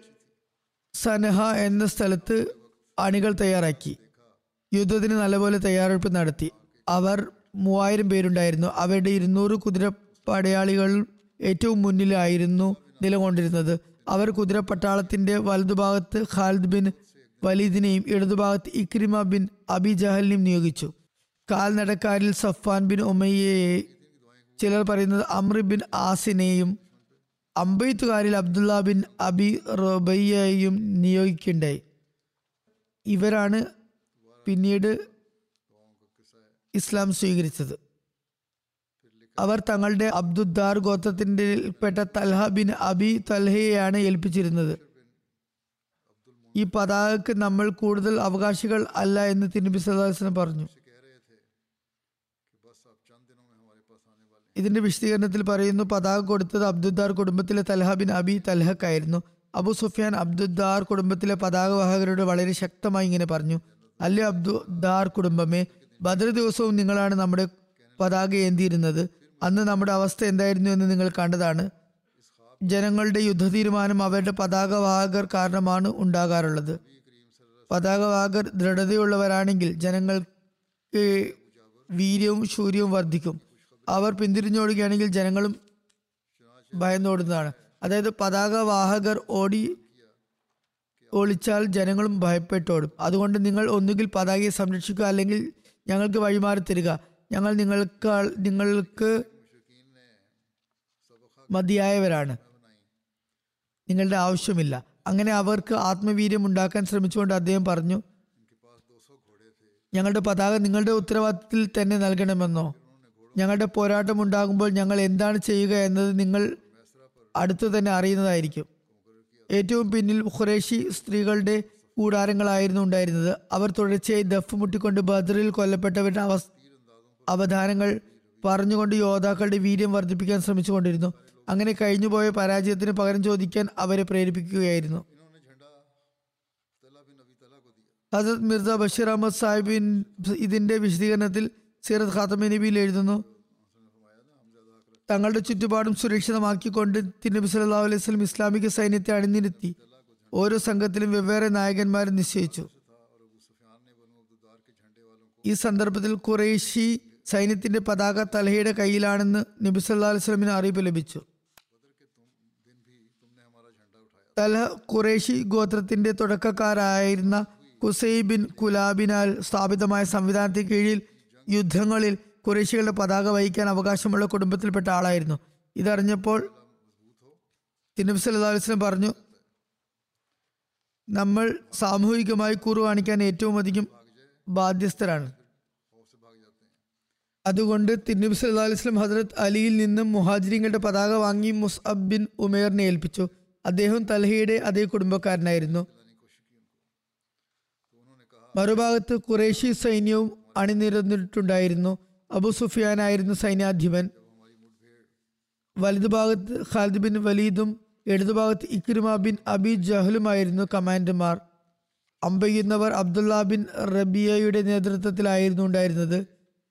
സനഹ എന്ന സ്ഥലത്ത് അണികൾ തയ്യാറാക്കി. യുദ്ധത്തിന് നല്ലപോലെ തയ്യാറെടുപ്പ് നടത്തി. അവർ മൂവായിരം പേരുണ്ടായിരുന്നു. അവരുടെ ഇരുന്നൂറ് കുതിര പടയാളികൾ ഏറ്റവും മുന്നിലായിരുന്നു നിലകൊണ്ടിരുന്നത്. അവർ കുതിര പട്ടാളത്തിന്റെ വലതുഭാഗത്ത് ഖാലിദ് ബിൻ വലീദിനെയും ഇടതുഭാഗത്ത് ഇക്രിമ ബിൻ അബി ജഹലിനെയും നിയോഗിച്ചു. കാൽനടക്കാരിൽ സഫാൻ ബിൻ ഉമയ്യയെ ചിലർ പറയുന്നത് അമ്രി ബിൻ ആസിനെയും അമ്പെയ്ത്തുകാരിൽ അബ്ദുല്ല ബിൻ അബി റബയ്യയും നിയോഗിക്കണ്ടായി ഇവരാണ് പിന്നീട് ഇസ്ലാം സ്വീകരിച്ചത്. അവർ തങ്ങളുടെ അബ്ദുദ്ദാർ ഗോത്രത്തിന്റെ പെട്ട തൽഹ ബിൻ അബി തൽഹയെയാണ് ഏൽപ്പിച്ചിരുന്നത്. ഈ പതാകക്ക് നമ്മൾ കൂടുതൽ അവകാശികൾ അല്ല എന്ന് തിരുനബി സല്ലാസ്ലം പറഞ്ഞു. ഇതിന്റെ വിശദീകരണത്തിൽ പറയുന്നു പതാക കൊടുത്തത് അബ്ദുദ്ദാർ കുടുംബത്തിലെ തൽഹ ബിൻ അബി തൽഹക്കായിരുന്നു. അബു സുഫിയാൻ അബ്ദുദ്ദാർ കുടുംബത്തിലെ പതാകവാഹകരോട് വളരെ ശക്തമായി ഇങ്ങനെ പറഞ്ഞു അല്ലേ അബ്ദുദ്ദാർ കുടുംബമേ ബദർ ദിവസവും നിങ്ങളാണ് നമ്മുടെ പതാക ഏന്തിയിരുന്നത്. അന്ന് നമ്മുടെ അവസ്ഥ എന്തായിരുന്നു എന്ന് നിങ്ങൾ കണ്ടതാണ്. ജനങ്ങളുടെ യുദ്ധ തീരുമാനം അവരുടെ പതാകവാഹകർ കാരണമാണ് ഉണ്ടാകാറുള്ളത്. പതാകവാഹകർ ദൃഢതയുള്ളവരാണെങ്കിൽ ജനങ്ങൾക്ക് വീര്യവും ശൂര്യവും വർദ്ധിക്കും. അവർ പിന്തിരിഞ്ഞോടുകയാണെങ്കിൽ ജനങ്ങളും ഭയന്നോടുന്നതാണ്. അതായത് പതാക വാഹകർ ഓടി ഒളിച്ചാൽ ജനങ്ങളും ഭയപ്പെട്ടോടും. അതുകൊണ്ട് നിങ്ങൾ ഒന്നുകിൽ പതാകയെ സംരക്ഷിക്കുക അല്ലെങ്കിൽ ഞങ്ങൾക്ക് വഴിമാറി തരിക. ഞങ്ങൾ നിങ്ങൾക്ക് നിങ്ങൾക്ക് മതിയായവരാണ്. നിങ്ങളുടെ ആവശ്യമില്ല. അങ്ങനെ അവർക്ക് ആത്മവീര്യം ഉണ്ടാക്കാൻ ശ്രമിച്ചുകൊണ്ട് അദ്ദേഹം പറഞ്ഞു ഞങ്ങളുടെ പതാക നിങ്ങളുടെ ഉത്തരവാദിത്തത്തിൽ തന്നെ നൽകണമെന്നോ? ഞങ്ങളുടെ പോരാട്ടം ഉണ്ടാകുമ്പോൾ ഞങ്ങൾ എന്താണ് ചെയ്യുക എന്നത് നിങ്ങൾ അടുത്തു തന്നെ അറിയുന്നതായിരിക്കും. ഏറ്റവും പിന്നിൽ ഖുറേഷി സ്ത്രീകളുടെ കൂടാരങ്ങളായിരുന്നു ഉണ്ടായിരുന്നത്. അവർ തുടർച്ചയായി ദഫ് മുട്ടിക്കൊണ്ട് ബദറിൽ കൊല്ലപ്പെട്ടവരുടെ അവ അവധാനങ്ങൾ പറഞ്ഞുകൊണ്ട് യോദ്ധാക്കളുടെ വീര്യം വർദ്ധിപ്പിക്കാൻ ശ്രമിച്ചുകൊണ്ടിരുന്നു. അങ്ങനെ കഴിഞ്ഞുപോയ പരാജയത്തിന് പകരം ചോദിക്കാൻ അവരെ പ്രേരിപ്പിക്കുകയായിരുന്നു. ഹസരത് മിർസ ബഷീർ അഹമ്മദ് സാഹിബിൻ ഇതിന്റെ വിശദീകരണത്തിൽ സീറത്ത് ഖാത്തമ നബിയിൽ എഴുതുന്നു തങ്ങളുടെ ചുറ്റുപാടും സുരക്ഷിതമാക്കിക്കൊണ്ട് തിരുനബി സല്ലാ അലൈഹി സ്വലം ഇസ്ലാമിക സൈന്യത്തെ അണിനിരത്തി ഓരോ സംഘത്തിലും വെവ്വേറെ നായകന്മാരെ നിശ്ചയിച്ചു. ഈ സന്ദർഭത്തിൽ ഖുറൈശി സൈന്യത്തിന്റെ പതാക തലഹയുടെ കയ്യിലാണെന്ന് നബി സല്ലാ അലൈഹി സ്വലമിന് അറിയിപ്പ് ലഭിച്ചു. തലഹ ഖുറേഷി ഗോത്രത്തിന്റെ തുടക്കക്കാരായിരുന്ന കുസൈ ബിൻ കുലാബിനാൽ സ്ഥാപിതമായ സംവിധാനത്തിന് കീഴിൽ യുദ്ധങ്ങളിൽ കുറേശികളുടെ പതാക വഹിക്കാൻ അവകാശമുള്ള കുടുംബത്തിൽപ്പെട്ട ആളായിരുന്നു. ഇതറിഞ്ഞപ്പോൾ തിരുനബി അലൈഹി വസല്ലം പറഞ്ഞു നമ്മൾ സാമൂഹികമായി കൂറു കാണിക്കാൻ ഏറ്റവും അധികം ബാധ്യസ്ഥരാണ്. അതുകൊണ്ട് തിരുനബി അലൈഹി വസല്ലം ഹസ്രത്ത് അലിയിൽ നിന്നും മുഹാജിരിങ്ങളുടെ പതാക വാങ്ങി മുസ്അബ് ബിൻ ഉമേറിനെ ഏൽപ്പിച്ചു. അദ്ദേഹം തൽഹയുടെ അതേ കുടുംബക്കാരനായിരുന്നു. മറുഭാഗത്ത് ഖുറൈശി സൈന്യവും അണിനിരന്നിട്ടുണ്ടായിരുന്നു. അബു സുഫിയാനായിരുന്നു സൈന്യാധിപൻ. വലതുഭാഗത്ത് ഖാലിദ് ബിൻ വലീദും ഇടതുഭാഗത്ത് ഇക്രിമ ബിൻ അബി ജഹലുമായിരുന്നു കമാൻഡർമാർ. അമ്പയ്യുന്നവർ അബ്ദുള്ള ബിൻ റബിയയുടെ നേതൃത്വത്തിലായിരുന്നു ഉണ്ടായിരുന്നത്.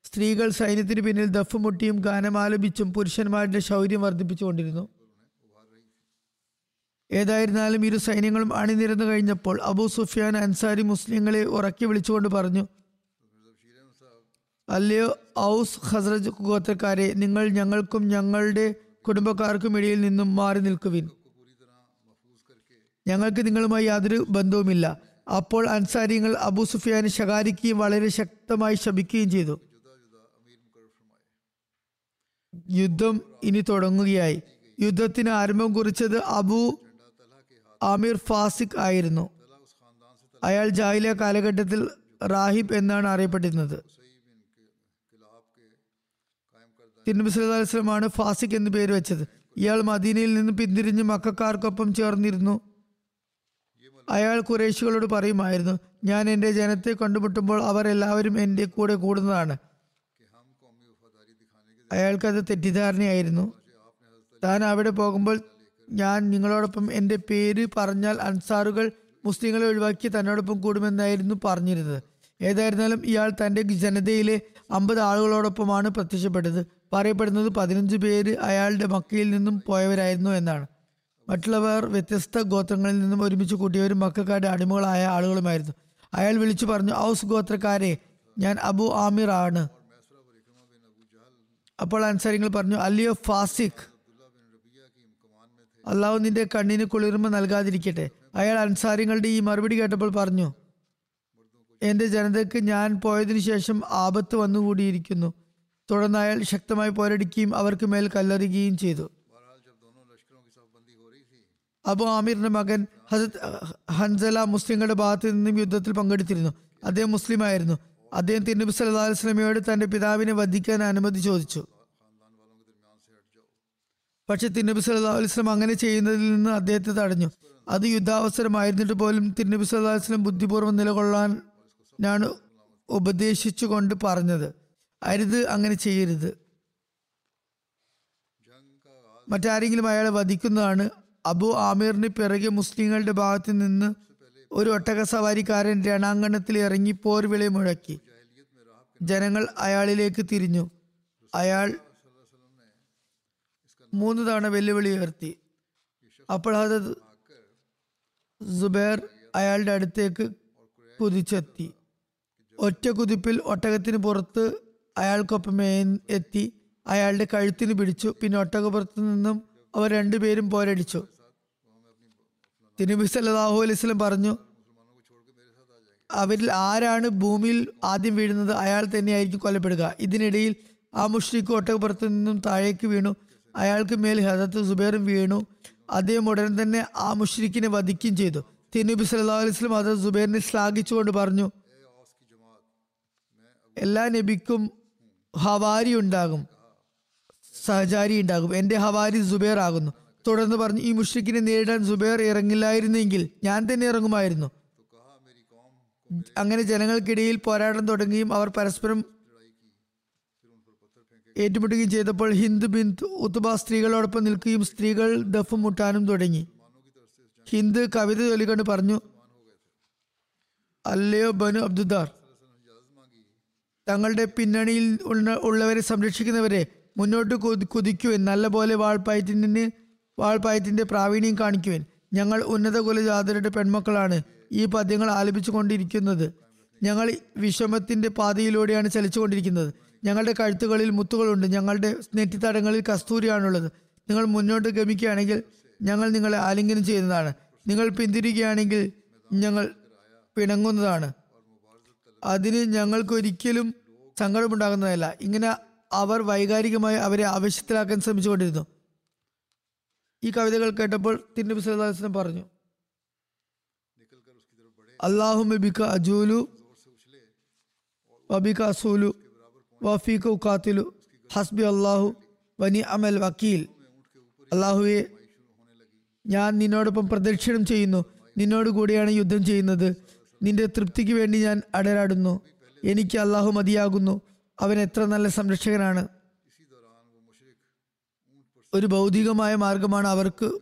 സ്ത്രീകൾ സൈന്യത്തിന് പിന്നിൽ ദഫുമുട്ടിയും ഗാനമാലപിച്ചും പുരുഷന്മാരുടെ ശൗര്യം വർദ്ധിപ്പിച്ചുകൊണ്ടിരുന്നു. ഏതായിരുന്നാലും ഇരു സൈന്യങ്ങളും അണിനിരന്നു കഴിഞ്ഞപ്പോൾ അബൂ സുഫിയാൻ അൻസാരി മുസ്ലിങ്ങളെ ഉറക്കി വിളിച്ചുകൊണ്ട് പറഞ്ഞു അല്ലയോ ഔസ് ഹസ്രജ് ഗോത്രക്കാരെ നിങ്ങൾ ഞങ്ങൾക്കും ഞങ്ങളുടെ കുടുംബക്കാർക്കും ഇടയിൽ നിന്നും മാറി നിൽക്കുവിൻ. ഞങ്ങൾക്ക് നിങ്ങളുമായി യാതൊരു ബന്ധവുമില്ല. അപ്പോൾ അൻസാരിങ്ങൾ അബൂ സുഫിയാനെ ശകാരിക്കുകയും വളരെ ശക്തമായി ശപിക്കുകയും ചെയ്തു. യുദ്ധം ഇനി തുടങ്ങുകയായി. യുദ്ധത്തിന് ആരംഭം കുറിച്ചത് അബു ആമിർ ഫാസിഖ് ആയിരുന്നു. അയാൾ ജാഹിലിയ കാലഘട്ടത്തിൽ റാഹിബ് എന്നാണ് അറിയപ്പെട്ടിരുന്നത്. വസല്ലമാണ് ഫാസിഖ് എന്ന് പേര് വെച്ചത്. ഇയാൾ മദീനയിൽ നിന്ന് പിന്തിരിഞ്ഞ് മക്കാർക്കൊപ്പം ചേർന്നിരുന്നു. അയാൾ കുറേശികളോട് പറയുമായിരുന്നു ഞാൻ എന്റെ ജനത്തെ കണ്ടുമുട്ടുമ്പോൾ അവരെല്ലാവരും എന്റെ കൂടെ കൂടുന്നതാണ്. അയാൾക്കത് തെറ്റിദ്ധാരണയായിരുന്നു. താൻ അവിടെ പോകുമ്പോൾ ഞാൻ നിങ്ങളോടൊപ്പം എന്റെ പേര് പറഞ്ഞാൽ അൻസാറുകൾ മുസ്ലിങ്ങളെ ഒഴിവാക്കി തന്നോടൊപ്പം കൂടുമെന്നായിരുന്നു പറഞ്ഞിരുന്നത്. ഏതായിരുന്നാലും ഇയാൾ തന്റെ ജനതയിലെ അമ്പത് ആളുകളോടൊപ്പമാണ് പ്രത്യക്ഷപ്പെട്ടത്. പറയപ്പെടുന്നത് പതിനഞ്ച് പേര് അയാളുടെ മക്കയിൽ നിന്നും പോയവരായിരുന്നു എന്നാണ്. മറ്റുള്ളവർ വ്യത്യസ്ത ഗോത്രങ്ങളിൽ നിന്നും ഒരുമിച്ച് കൂട്ടിയവരും മക്കാരുടെ അടിമകളായ ആളുകളുമായിരുന്നു. അയാൾ വിളിച്ചു പറഞ്ഞു ഔസ് ഗോത്രക്കാരെ ഞാൻ അബു ആമിർ ആണ്. അപ്പോൾ അൻസാരിങ്ങൾ പറഞ്ഞു അല്ലിയോ ഫാസിഖ് അള്ളാഹു നിന്റെ കണ്ണിന് കുളിർമ നൽകാതിരിക്കട്ടെ. അയാൾ അൻസാരിങ്ങളുടെ ഈ മറുപടി കേട്ടപ്പോൾ പറഞ്ഞു എന്റെ ജനതയ്ക്ക് ഞാൻ പോയതിനു ശേഷം ആപത്ത് വന്നുകൂടിയിരിക്കുന്നു. തുടർന്ന് ശക്തമായി പോരടിക്കുകയും അവർക്ക് മേൽ കല്ലെറിയുകയും ചെയ്തു. അബു ആമിറിന്റെ മകൻ ഹസത്ത് ഹൻസല മുസ്ലിങ്ങളുടെ ഭാഗത്ത് നിന്നും യുദ്ധത്തിൽ പങ്കെടുത്തിരുന്നു. അദ്ദേഹം മുസ്ലിം ആയിരുന്നു. അദ്ദേഹം തിരുനബി സല്ലാ അലൈഹി വസല്ലമയോട് തന്റെ പിതാവിനെ വധിക്കാൻ അനുമതി ചോദിച്ചു. പക്ഷെ തിരുനബി സല്ലാ വസ്ലം അങ്ങനെ ചെയ്യുന്നതിൽ നിന്ന് അദ്ദേഹത്തെ തടഞ്ഞു. അത് യുദ്ധാവസരമായിരുന്നിട്ട് പോലും തിരുനബി സല്ലാ വസ്ലം ബുദ്ധിപൂർവം നിലകൊള്ളാൻ ഞാൻ ഉപദേശിച്ചുകൊണ്ട് പറഞ്ഞത്. അരുത് അങ്ങനെ ചെയ്യരുത്. മറ്റാരെങ്കിലും അയാളെ വധിക്കുന്നതാണ്. അബു ആമീറിന് പിറകെ മുസ്ലിങ്ങളുടെ ഭാഗത്ത് നിന്ന് ഒരു ഒട്ടക സവാരിക്കാരൻ രണാങ്കണത്തിൽ ഇറങ്ങി പോർവിളി മുഴക്കി. ജനങ്ങൾ അയാളിലേക്ക് തിരിഞ്ഞു. അയാൾ മൂന്ന് തവണ വെല്ലുവിളി ഉയർത്തി. അപ്പോൾ അത് സുബേർ അയാളുടെ അടുത്തേക്ക് കുതിച്ചെത്തി. ഒറ്റ കുതിപ്പിൽ ഒട്ടകത്തിന് പുറത്ത് അയാൾക്കൊപ്പം എത്തി. അയാളുടെ കഴുത്തിന് പിടിച്ചു. പിന്നെ ഒട്ടകപ്പുറത്ത് നിന്നും അവർ രണ്ടുപേരും പോരടിച്ചു. തിരുബി സല്ലാഹു അലൈഹി സ്വലം പറഞ്ഞു അവരിൽ ആരാണ് ഭൂമിയിൽ ആദ്യം വീഴുന്നത്? അയാൾ തന്നെയായിരിക്കും കൊല്ലപ്പെടുക. ഇതിനിടയിൽ ആ മുഷ്രിഖ് ഒട്ടകപ്പുറത്ത് നിന്നും താഴേക്ക് വീണു. അയാൾക്ക് മേൽ ഹദത്ത് സുബേറും വീണു. അദ്ദേഹം ഉടൻ തന്നെ ആ മുഷ്രിഖിനെ വധിക്കുകയും ചെയ്തു. തിരുനബി സല്ലാ അലൈഹി വസല്ലം അത് സുബൈറിനെ ശ്ലാഘിച്ചുകൊണ്ട് പറഞ്ഞു എല്ലാ നബിക്കും ഹവാരി ഉണ്ടാകും സഹചാരി ഉണ്ടാകും. എന്റെ ഹവാരി സുബൈർ ആകുന്നു. തുടർന്ന് പറഞ്ഞു ഈ മുഷ്രിഖിനെ നേരിടാൻ സുബൈർ ഇറങ്ങില്ലായിരുന്നെങ്കിൽ ഞാൻ തന്നെ ഇറങ്ങുമായിരുന്നു. അങ്ങനെ ജനങ്ങൾക്കിടയിൽ പോരാട്ടം തുടങ്ങുകയും അവർ പരസ്പരം ഏറ്റുമുട്ടുകയും ചെയ്തപ്പോൾ ഹിന്ദ് ബിന്ദ് ഉത്തുബ സ്ത്രീകളോടൊപ്പം നിൽക്കുകയും സ്ത്രീകൾ ദഫ് മുട്ടാനും തുടങ്ങി. ഹിന്ദ് കവിത ചൊല്ലിക്കൊണ്ട് പറഞ്ഞു അല്ലയോ ബനു അബ്ദുദാർ തങ്ങളുടെ പിന്നണിയിൽ ഉള്ളവരെ സംരക്ഷിക്കുന്നവരെ മുന്നോട്ട് കുതിക്കുവാൻ നല്ലപോലെ വാൾപ്പയറ്റിന് വാൾപ്പായത്തിന്റെ പ്രാവീണ്യം കാണിക്കുവാൻ ഞങ്ങൾ ഉന്നത കുലജാതരുടെ പെൺമക്കളാണ് ഈ പദ്യങ്ങൾ ആലപിച്ചു കൊണ്ടിരിക്കുന്നത് ഞങ്ങൾ വിഷമത്തിന്റെ പാതയിലൂടെയാണ് ചലിച്ചുകൊണ്ടിരിക്കുന്നത്. ഞങ്ങളുടെ കഴുത്തുകളിൽ മുത്തുകളുണ്ട്. ഞങ്ങളുടെ നെറ്റിത്തടങ്ങളിൽ കസ്തൂരിയാണുള്ളത്. നിങ്ങൾ മുന്നോട്ട് ഗമിക്കുകയാണെങ്കിൽ ഞങ്ങൾ നിങ്ങളെ ആലിംഗനം ചെയ്യുന്നതാണ്. നിങ്ങൾ പിന്തിരിക്കുകയാണെങ്കിൽ ഞങ്ങൾ പിണങ്ങുന്നതാണ്. അതിന് ഞങ്ങൾക്കൊരിക്കലും സങ്കടമുണ്ടാകുന്നതല്ല. ഇങ്ങനെ അവർ വൈകാരികമായി അവരെ ആവശ്യത്തിലാക്കാൻ ശ്രമിച്ചുകൊണ്ടിരുന്നു. ഈ കവിതകൾ കേട്ടപ്പോൾ തിരുനബി സല്ലല്ലാഹു പറഞ്ഞു അള്ളാഹു ബിക അജൂലു വബിക അസൂലു വഫീക ഉഖാത്തിലു ഹസ്ബി അള്ളാഹു വനി അമൽ വക്കീൽ. അള്ളാഹുവെ ഞാൻ നിന്നോടൊപ്പം പ്രദക്ഷിണം ചെയ്യുന്നു. നിന്നോട് കൂടിയാണ് യുദ്ധം ചെയ്യുന്നത്. നിന്റെ തൃപ്തിക്ക് വേണ്ടി ഞാൻ അടരാടുന്നു. എനിക്ക് അള്ളാഹു മതിയാകുന്നു. അവൻ എത്ര നല്ല സംരക്ഷകനാണ്. ഒരു ഭൗതികമായ മാർഗമാണ് അവർക്ക്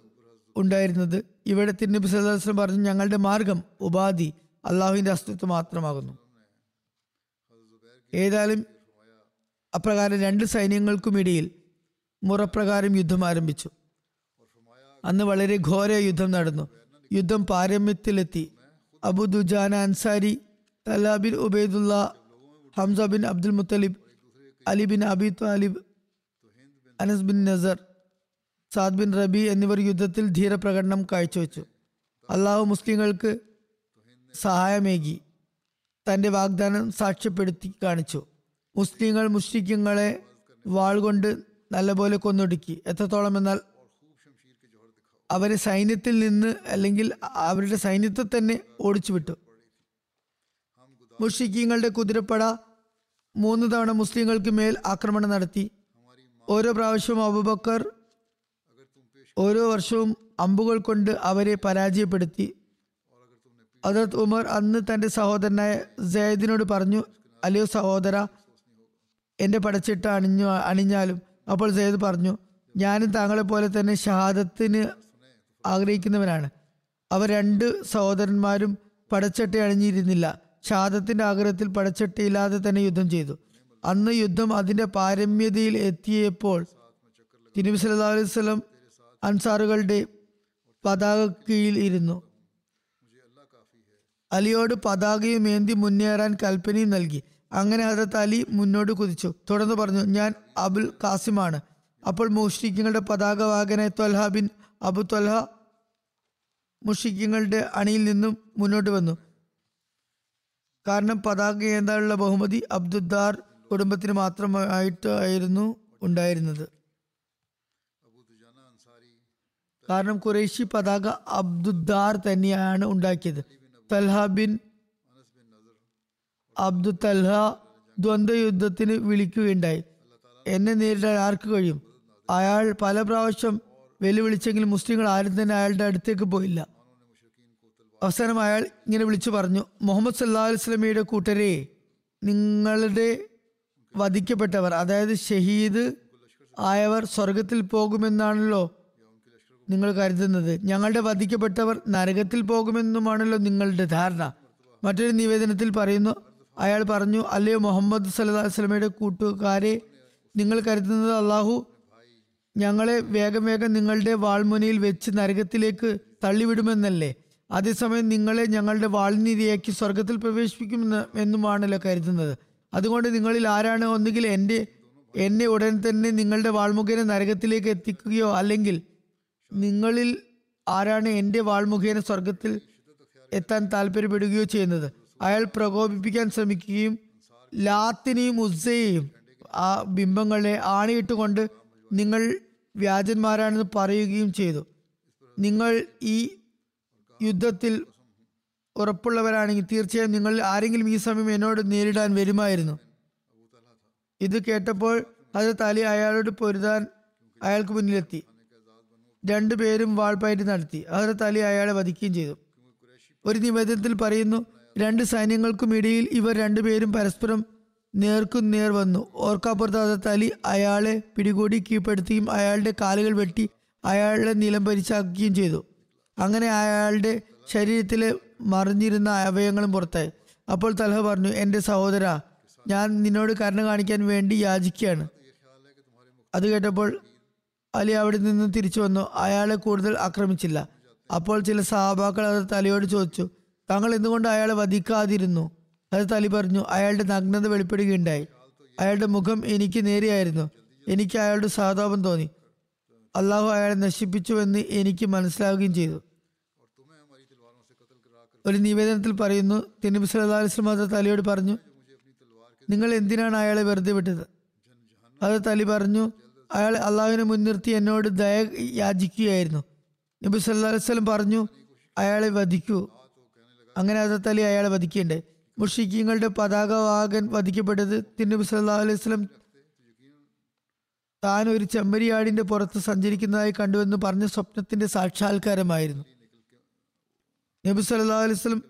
ഉണ്ടായിരുന്നത്. ഇവിടെ തിരുനബി വസല്ലം പറഞ്ഞു ഞങ്ങളുടെ മാർഗം ഉപാധി അള്ളാഹുവിന്റെ അസ്തിത്വം മാത്രമാകുന്നു. ഏതായാലും അപ്രകാരം രണ്ട് സൈന്യങ്ങൾക്കുമിടയിൽ മുറപ്രകാരം യുദ്ധം ആരംഭിച്ചു. അന്ന് വളരെ ഘോര യുദ്ധം നടന്നു. യുദ്ധം പാരമ്യത്തിലെത്തി. Abu Dujana Ansari Talha bin Ubaidullah Hamza bin Abdul Muttalib Ali bin Abi Talib Anas bin Nasr Saad bin Rabi എന്നിവർ യുദ്ധത്തിൽ ധീരപ്രകടനം കാഴ്ചവെച്ചു. അള്ളാഹു മുസ്ലിങ്ങൾക്ക് സഹായമേകി തന്റെ വാഗ്ദാനം സാക്ഷ്യപ്പെടുത്തി കാണിച്ചു. മുസ്ലിങ്ങൾ മുസ്ലിങ്ങളെ വാൾ കൊണ്ട് നല്ലപോലെ കൊന്നൊടുക്കി. എത്രത്തോളം എന്നാൽ അവരെ സൈന്യത്തിൽ നിന്ന് അല്ലെങ്കിൽ അവരുടെ സൈന്യത്തെ തന്നെ ഓടിച്ചു വിട്ടു മുഷിക്കീങ്ങളുടെ കുതിരപ്പട മൂന്ന് തവണ മുസ്ലിങ്ങൾക്ക് മേൽ ആക്രമണം നടത്തി. ഓരോ പ്രാവശ്യവും അബുബക്കർ ഓരോ വർഷവും അമ്പുകൾ കൊണ്ട് അവരെ പരാജയപ്പെടുത്തി. അതത് ഉമർ അന്ന് തന്റെ സഹോദരനായ ജയദിനോട് പറഞ്ഞു അലിയോ സഹോദര എന്റെ പടച്ചിട്ട് അണിഞ്ഞു അണിഞ്ഞാലും. അപ്പോൾ സയ്യിദ് പറഞ്ഞു ഞാനും താങ്കളെ പോലെ തന്നെ ഷഹാദത്തിന് ആഗ്രഹിക്കുന്നവനാണ് അവർ രണ്ട് സഹോദരന്മാരും പടച്ചട്ട അണിഞ്ഞിരുന്നില്ല. ശാദത്തിന്റെ ആഗ്രഹത്തിൽ പടച്ചട്ടയില്ലാതെ തന്നെ യുദ്ധം ചെയ്തു. അന്ന് യുദ്ധം അതിന്റെ പാരമ്യതയിൽ എത്തിയപ്പോൾ തിരുവി സല്ലല്ലാഹു അലൈഹി വസല്ലം അൻസാറുകളുടെ പതാക കീഴിൽ ഇരുന്നു. അലിയോട് പതാകയും ഏന്തി മുന്നേറാൻ കൽപ്പനയും നൽകി. അങ്ങനെ ഹജറത്ത് അലി മുന്നോട്ട് കുതിച്ചു. തുടർന്ന് പറഞ്ഞു ഞാൻ അബുൽ കാസിമാണ് അപ്പോൾ മുഷ്രിഖുകളുടെ പതാക വാഹനായ ത്വൽഹ ബിൻ അബു ത്വൽഹ മുഷിക്കങ്ങളുടെ അണിയിൽ നിന്നും മുന്നോട്ട് വന്നു. കാരണം പതാക ഏന്താനുള്ള ബഹുമതി അബ്ദുദ്ദാർ കുടുംബത്തിന് മാത്രമായിട്ടായിരുന്നു ഉണ്ടായിരുന്നത്. കാരണം കുറേശി പതാക അബ്ദുദ്ദാർ തന്നെയാണ് ഉണ്ടാക്കിയത്. തൽഹ ബിൻ അബ്ദു തൽഹ ദ്വന്ദ്വ യുദ്ധത്തിന് വിളിക്കുകയുണ്ടായി. എന്നെ നേരിടാൻ ആർക്ക് കഴിയും? അയാൾ പല പ്രാവശ്യം വെല്ലുവിളിച്ചെങ്കിലും മുസ്ലിങ്ങൾ ആരും തന്നെ അയാളുടെ അടുത്തേക്ക് പോയില്ല. അവസാനം അയാൾ ഇങ്ങനെ വിളിച്ചു പറഞ്ഞു മുഹമ്മദ് സല്ലാ അലുസ്ലമിയുടെ കൂട്ടരെ നിങ്ങളുടെ വധിക്കപ്പെട്ടവർ അതായത് ഷഹീദ് ആയവർ സ്വർഗത്തിൽ പോകുമെന്നാണല്ലോ നിങ്ങൾ കരുതുന്നത്. ഞങ്ങളുടെ വധിക്കപ്പെട്ടവർ നരകത്തിൽ പോകുമെന്നുമാണല്ലോ നിങ്ങളുടെ ധാരണ. മറ്റൊരു നിവേദനത്തിൽ പറയുന്നു അയാൾ പറഞ്ഞു അല്ലയോ മുഹമ്മദ് സല്ലാ അലൈഹി വസല്ലമയുടെ കൂട്ടുകാരെ നിങ്ങൾ കരുതുന്നത് അള്ളാഹു ഞങ്ങളെ വേഗം വേഗം നിങ്ങളുടെ വാൾമുനയിൽ വെച്ച് നരകത്തിലേക്ക് തള്ളിവിടുമെന്നല്ലേ? അതേസമയം നിങ്ങളെ ഞങ്ങളുടെ വാൾനിരയാക്കി സ്വർഗത്തിൽ പ്രവേശിപ്പിക്കുമെന്ന് എന്നുമാണല്ലോ കരുതുന്നത്. അതുകൊണ്ട് നിങ്ങളിൽ ആരാണ് ഒന്നുകിൽ എന്റെ എന്നെ ഉടൻ തന്നെ നിങ്ങളുടെ വാൾമുഖേന നരകത്തിലേക്ക് എത്തിക്കുകയോ അല്ലെങ്കിൽ നിങ്ങളിൽ ആരാണ് എന്റെ വാൾമുഖേന സ്വർഗത്തിൽ എത്താൻ താല്പര്യപ്പെടുകയോ ചെയ്യുന്നത്? അയാൾ പ്രകോപിപ്പിക്കാൻ ശ്രമിക്കുകയും ലാത്തിനെയും ഉസ്സയെയും ആ ബിംബങ്ങളെ ആണിയിട്ടുകൊണ്ട് നിങ്ങൾ വ്യാജന്മാരാണെന്ന് പറയുകയും ചെയ്തു. നിങ്ങൾ ഈ യുദ്ധത്തിൽ ഉറപ്പുള്ളവരാണെങ്കിൽ തീർച്ചയായും നിങ്ങൾ ആരെങ്കിലും ഈ സമയം എന്നോട് നേരിടാൻ വരുമായിരുന്നു. ഇത് കേട്ടപ്പോൾ അത് തലി അയാളോട് പൊരുതാൻ അയാൾക്ക് മുന്നിലെത്തി. രണ്ടുപേരും വാൾപ്പയറ്റ് നടത്തി. ഹജരത്ത് തലി അയാളെ വധിക്കുകയും ചെയ്തു. ഒരു നിവേദനത്തിൽ പറയുന്നു രണ്ട് സൈന്യങ്ങൾക്കും ഇടയിൽ ഇവർ രണ്ടുപേരും പരസ്പരം നേർക്കും നേർ വന്നു. ഓർക്കാപ്പുറത്ത് അയാളെ പിടികൂടി കീഴ്പ്പെടുത്തുകയും അയാളുടെ കാലുകൾ വെട്ടി അയാളുടെ നിലം പരിച്ചാക്കുകയും ചെയ്തു. അങ്ങനെ അയാളുടെ ശരീരത്തിലെ മറിഞ്ഞിരുന്ന അവയവങ്ങളും പുറത്തായി. അപ്പോൾ തലഹ പറഞ്ഞു എന്റെ സഹോദര ഞാൻ നിന്നോട് കരുണ കാണിക്കാൻ വേണ്ടി യാചിക്കുകയാണ്. അത് കേട്ടപ്പോൾ അലി അവിടെ നിന്ന് തിരിച്ചു വന്നു. അയാളെ കൂടുതൽ ആക്രമിച്ചില്ല. അപ്പോൾ ചില സഹാബാക്കൾ അത് തലയോട് ചോദിച്ചു താങ്കൾ എന്തുകൊണ്ട് അയാളെ വധിക്കാതിരുന്നു? അത് തലി പറഞ്ഞു അയാളുടെ നഗ്നത വെളിപ്പെടുകയുണ്ടായി. അയാളുടെ മുഖം എനിക്ക് നേരെയായിരുന്നു. എനിക്ക് അയാളുടെ സാതാപം തോന്നി. അള്ളാഹു അയാളെ നശിപ്പിച്ചുവെന്ന് എനിക്ക് മനസ്സിലാവുകയും ചെയ്തു. ഒരു നിവേദനത്തിൽ പറയുന്നു തിരുനബി സല്ലാ അലൈഹി വസല്ലം അത് തലിയോട് പറഞ്ഞു നിങ്ങൾ എന്തിനാണ് അയാളെ വെറുതെ വിട്ടത്? അത് തലി പറഞ്ഞു അയാൾ അള്ളാഹുവിനെ മുൻനിർത്തി എന്നോട് ദയ യാചിക്കുകയായിരുന്നു. നബി സല്ലാ അലൈഹി സ്വലം പറഞ്ഞു അയാളെ വധിക്കൂ. അങ്ങനെ അത് തലി അയാളെ വധിക്കുകയുണ്ടായി. മുഷിക്കിങ്ങളുടെ പതാകവാഹകൻ വധിക്കപ്പെട്ടത് തിരുനബി സല്ലല്ലാഹു അലൈഹി സ്വലം താൻ ഒരു ചെമ്മരിയാടിന്റെ പുറത്ത് സഞ്ചരിക്കുന്നതായി കണ്ടുവെന്ന് പറഞ്ഞ സ്വപ്നത്തിന്റെ സാക്ഷാത്കാരമായിരുന്നു. നബി സല്ലാ അലൈഹി വസല്ലം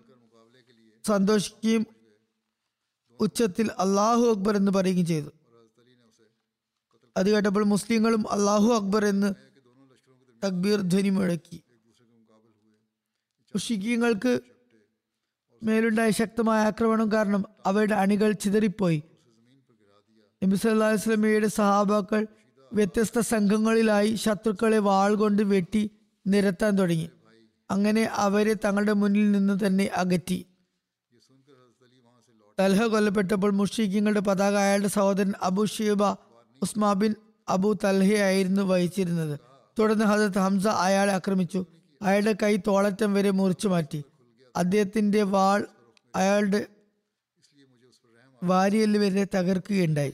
സന്തോഷിക്കുകയും ഉച്ചത്തിൽ അള്ളാഹു അക്ബർ എന്ന് പറയുകയും ചെയ്തു. അത് കേട്ടപ്പോൾ മുസ്ലിങ്ങളും അള്ളാഹു അക്ബർ എന്ന് തക്ബീർ ധ്വനി മുഴക്കി മുഷിക്കീങ്ങൾക്ക് മേലുണ്ടായ ശക്തമായ ആക്രമണം കാരണം അവയുടെ അണികൾ ചിതറിപ്പോയി. നബി സല്ലല്ലാഹു അലൈഹി സഹാബാക്കൾ വ്യത്യസ്ത സംഘങ്ങളിലായി ശത്രുക്കളെ വാൾ കൊണ്ട് വെട്ടി നിരത്താൻ തുടങ്ങി. അങ്ങനെ അവരെ തങ്ങളുടെ മുന്നിൽ നിന്ന് തന്നെ അകറ്റി. തൽഹ കൊല്ലപ്പെട്ടപ്പോൾ മുഷീഖിങ്ങളുടെ പതാക അയാളുടെ സഹോദരൻ Abu Shaiba Usman bin Abu തൽഹയായിരുന്നു വഹിച്ചിരുന്നത്. തുടർന്ന് ഹസരത്ത് ഹംസ അയാളെ ആക്രമിച്ചു. അയാളുടെ കൈ തോളറ്റം വരെ മുറിച്ചു മാറ്റി. അദ്ദേഹത്തിന്റെ വാൾ അയാളുടെ വാരിയൽ വരെ തകർക്കുകയുണ്ടായി.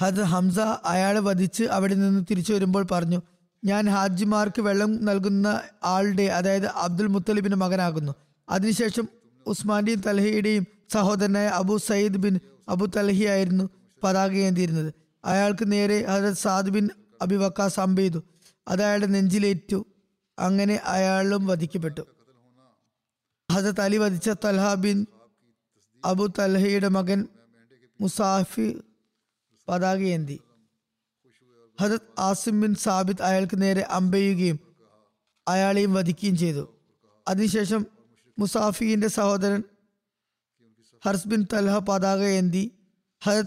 ഹത് ഹംസ അയാളെ വധിച്ച് അവിടെ നിന്ന് തിരിച്ചു വരുമ്പോൾ പറഞ്ഞു ഞാൻ ഹാജിമാർക്ക് വെള്ളം നൽകുന്ന ആളുടെ അതായത് അബ്ദുൽ മുത്തലിബിന്റെ മകനാകുന്നു. അതിനുശേഷം ഉസ്മാന്റെയും തലഹയുടെയും സഹോദരനായ അബു സയ്യിദ് ബിൻ അബു തൽഹിയായിരുന്നു പതാക ഏന്തിയിരുന്നത്. അയാൾക്ക് നേരെ ഹജരത് സാദ് ബിൻ അബിവക്കാസ് അമ്പെയ്തു. അത് അയാളുടെ നെഞ്ചിലേറ്റു. അങ്ങനെ അയാളും വധിക്കപ്പെട്ടു. ഹജരത് അലി വധിച്ച തൽഹ ബിൻ അബു തൽഹയുടെ മകൻ മുസാഫി പതാകയേന്തി ഹജത് ആസിം ബിൻ സാബിത്ത് അയാൾക്ക് നേരെ അമ്പെയ്യുകയും അയാളെയും വധിക്കുകയും ചെയ്തു. അതിനുശേഷം മുസാഫിന്റെ സഹോദരൻ ഹർസ് ബിൻ തൽഹ പതാക ഏന്തി ഹജത്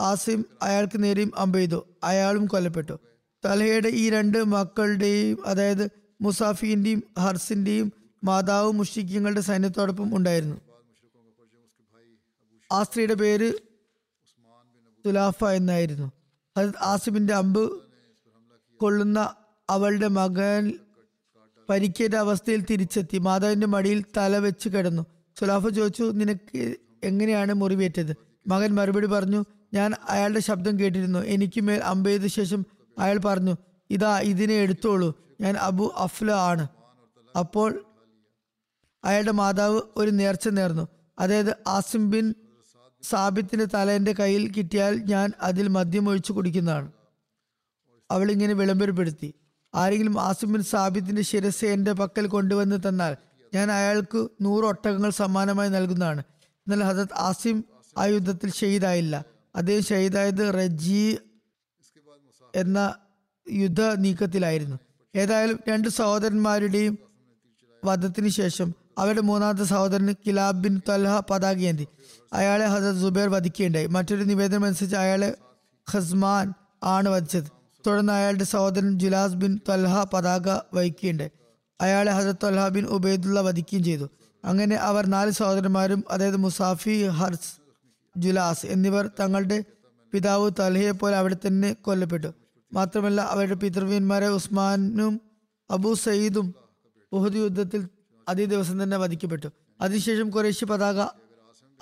ആസിം അയാൾക്ക് നേരെയും അമ്പെയ്തു. അയാളും കൊല്ലപ്പെട്ടു. തലഹയുടെ ഈ രണ്ട് മക്കളുടെയും അതായത് മുസാഫിന്റെയും ഹർസിന്റെയും മാതാവ് മുഷിക്കങ്ങളുടെ സൈന്യത്തോടൊപ്പം ഉണ്ടായിരുന്നു. ആ സ്ത്രീയുടെ പേര് തുലാഫ എന്നായിരുന്നു. ഹജത് ആസിമിന്റെ അമ്പ് കൊള്ളുന്ന അവളുടെ മകൻ പരിക്കേറ്റ അവസ്ഥയിൽ തിരിച്ചെത്തി. മാതാവിന്റെ മടിയിൽ തല വെച്ച് കിടന്നു. സുലാഫ ചോദിച്ചു നിനക്ക് എങ്ങനെയാണ് മുറിവേറ്റത്? മകൻ മറുപടി പറഞ്ഞു ഞാൻ അയാളുടെ ശബ്ദം കേട്ടിരുന്നു. എനിക്ക് മേൽ അമ്പെയ്ത ശേഷം അയാൾ പറഞ്ഞു ഇതാ ഇതിനെ എടുത്തോളൂ. ഞാൻ അബു അഫ്ല ആണ്. അപ്പോൾ അയാളുടെ മാതാവ് ഒരു നേർച്ച നേർന്നു. അതായത് ആസിം ബിൻ സാബിത്തിന്റെ തല എന്റെ കയ്യിൽ കിട്ടിയാൽ ഞാൻ അതിൽ മദ്യം ഒഴിച്ചു കുടിക്കുന്നതാണ്. അവൾ ഇങ്ങനെ വിളംബരപ്പെടുത്തി. ആരെങ്കിലും ആസിം ബിൻ സാബിത്തിന്റെ ശിരസ് എന്റെ പക്കൽ കൊണ്ടുവന്ന് തന്നാൽ ഞാൻ അയാൾക്ക് നൂറ് ഒട്ടകങ്ങൾ സമ്മാനമായി നൽകുന്നതാണ്. എന്നാൽ ഹസത്ത് ആസിം ആ യുദ്ധത്തിൽ ഷെയ്ദായില്ല അദ്ദേഹം ഷെയ്ദായത് റജി എന്ന യുദ്ധ നീക്കത്തിലായിരുന്നു. ഏതായാലും രണ്ട് സഹോദരന്മാരുടെയും വധത്തിന് ശേഷം അവരുടെ മൂന്നാമത്തെ സഹോദരൻ കിലാബ് ബിൻ തൽഹ പതാകയേന്തി. അയാളെ ഹസരത് സുബേർ വധിക്കുകയുണ്ടായി. മറ്റൊരു നിവേദനം അനുസരിച്ച് അയാളെ ഖസ്മാൻ ആണ് വധിച്ചത്. തുടർന്ന് അയാളുടെ സഹോദരൻ ജുലാസ് ബിൻ തൽഹ പതാക വഹിക്കുകയുണ്ടായി. അയാളെ ഹസരത് തൽഹ ബിൻ ഉബൈദുള്ള വധിക്കുകയും ചെയ്തു. അങ്ങനെ അവർ നാല് സഹോദരന്മാരും അതായത് മുസാഫി ഹർസ് ജുലാസ് എന്നിവർ തങ്ങളുടെ പിതാവ് തൽഹയെ പോലെ അവിടെ തന്നെ കൊല്ലപ്പെട്ടു. മാത്രമല്ല അവരുടെ പിതൃവ്യന്മാരെ ഉസ്മാനും അബു സയ്യിദും ഉഹദ് യുദ്ധത്തിൽ അതേ ദിവസം തന്നെ വധിക്കപ്പെട്ടു. അതിനുശേഷം കുറേശ്ശി പതാക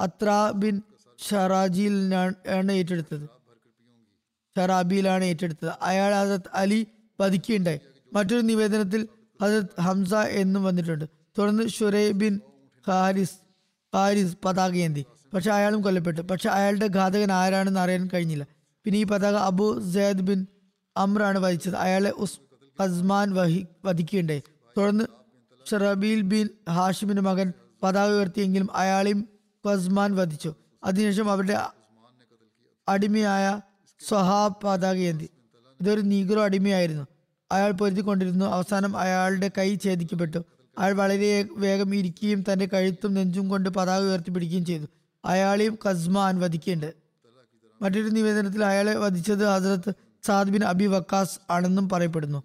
അത്ര ബിൻ ഷറാജിയിലാണ് ഏറ്റെടുത്തത്. ഷറാബിയിലാണ് ഏറ്റെടുത്തത്. അയാൾ ഹസരത് അലി വധിക്കുകയുണ്ടായി. മറ്റൊരു നിവേദനത്തിൽ ഹസരത് ഹംസ എന്നും വന്നിട്ടുണ്ട്. തുടർന്ന് ഷുറേ ബിൻ ഹാരിസ് ഹാരിസ് പതാകയേന്തി പക്ഷെ അയാളും കൊല്ലപ്പെട്ടു. പക്ഷെ അയാളുടെ ഘാതകൻ ആരാണെന്ന് അറിയാൻ കഴിഞ്ഞില്ല. പിന്നെ ഈ പതാക അബു സെയ്ദ് ബിൻ അമ്രാണ് വധിച്ചത്. അയാളെ ഉസ് ഹസ്മാൻ വഹി വധിക്കുകയുണ്ടായി. തുടർന്ന് ഷറബീൽ ബിൻ ഹാഷിമിന്റെ മകൻ പതാക ഉയർത്തിയെങ്കിലും അയാളെയും ഖസ്മാൻ വധിച്ചു. അതിനുശേഷം അവരുടെ അടിമയായ സ്വഹാബ് പതാക ഏന്തി. ഇതൊരു നീഗ്രോ അടിമയായിരുന്നു. അയാൾ പൊരുത്തിക്കൊണ്ടിരുന്നു അവസാനം അയാളുടെ കൈ ഛേദിക്കപ്പെട്ടു. അയാൾ വളരെ വേഗം ഇരിക്കുകയും തന്റെ കഴുത്തും നെഞ്ചും കൊണ്ട് പതാക ഉയർത്തി പിടിക്കുകയും ചെയ്തു. അയാളെയും ഖസ്മാൻ വധിക്കേണ്ടത്. മറ്റൊരു നിവേദനത്തിൽ അയാളെ വധിച്ചത് ഹസരത്ത് സാദ് ബിൻ അബി വക്കാസ് ആണെന്നും പറയപ്പെടുന്നു.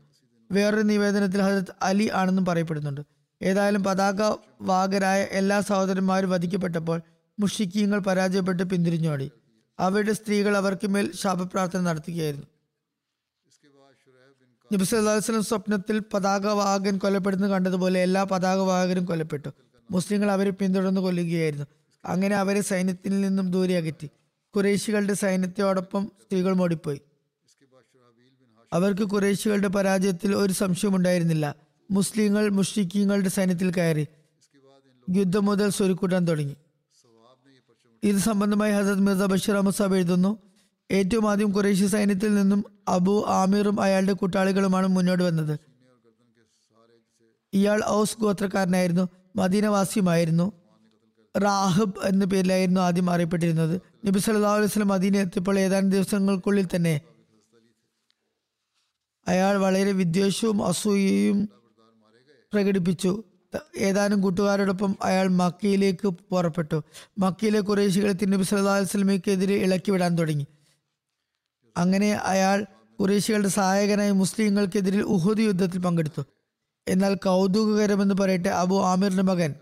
വേറൊരു നിവേദനത്തിൽ ഹസരത്ത് അലി ആണെന്നും പറയപ്പെടുന്നുണ്ട്. ഏതായാലും പതാക വാഗരായ എല്ലാ സഹോദരന്മാരും വധിക്കപ്പെട്ടപ്പോൾ മുഷിക്കീങ്ങൾ പരാജയപ്പെട്ട് പിന്തിരിഞ്ഞോടി. അവരുടെ സ്ത്രീകൾ അവർക്ക് മേൽ ശാപപ്രാർത്ഥന നടത്തുകയായിരുന്നു. നബി സ്വപ്നത്തിൽ സ്വപ്നത്തിൽ പതാകവാഹകൻ കൊല്ലപ്പെടുന്നത് കണ്ടതുപോലെ എല്ലാ പതാക വാഹകരും കൊല്ലപ്പെട്ടു. മുസ്ലിങ്ങൾ അവരെ പിന്തുടർന്ന് കൊല്ലുകയായിരുന്നു. അങ്ങനെ അവരെ സൈന്യത്തിൽ നിന്നും ദൂരെ അകറ്റി. കുറേശികളുടെ സൈന്യത്തോടൊപ്പം സ്ത്രീകൾ ഓടിപ്പോയി അവർക്ക് കുറേശികളുടെ പരാജയത്തിൽ ഒരു സംശയമുണ്ടായിരുന്നില്ല മുസ്ലിങ്ങൾ മുഷ്രിഖീങ്ങളുടെ സൈന്യത്തിൽ കയറി യുദ്ധം മുതൽ സ്വരുക്കൂട്ടാൻ തുടങ്ങി. ഇത് സംബന്ധമായി ഹസരത് മിർസ ബഷീർ അഹമ്മദ് സാബ് എഴുതുന്നു ഏറ്റവും ആദ്യം കുറേശ്യ സൈന്യത്തിൽ നിന്നും അബു ആമീറും അയാളുടെ കൂട്ടാളികളുമാണ് മുന്നോട്ട് വന്നത്. ഇയാൾ ഔസ് ഗോത്രക്കാരനായിരുന്നു മദീനവാസിയുമായിരുന്നു. റാഹബ് എന്ന പേരിലായിരുന്നു ആദ്യം അറിയപ്പെട്ടിരുന്നത്. നബി സല്ലാ വസല്ലം മദീന എത്തിയപ്പോൾ ഏതാനും ദിവസങ്ങൾക്കുള്ളിൽ തന്നെ അയാൾ വളരെ വിദ്വേഷവും അസൂയയും പ്രകടിപ്പിച്ചു. ഏതാനും കൂട്ടുകാരോടൊപ്പം അയാൾ മക്കയിലേക്ക് പുറപ്പെട്ടു. മക്കയിലെ കുറേശികളെ തിരുനബി വസല്ലമയ്ക്കെതിരെ ഇളക്കി വിടാൻ തുടങ്ങി. അങ്ങനെ അയാൾ കുറേശികളുടെ സഹായകനായി മുസ്ലിങ്ങൾക്കെതിരിൽ ഉഹുദ് യുദ്ധത്തിൽ പങ്കെടുത്തു. എന്നാൽ കൗതുകകരമെന്ന് പറയട്ടെ അബു ആമിറിന്റെ മകൻ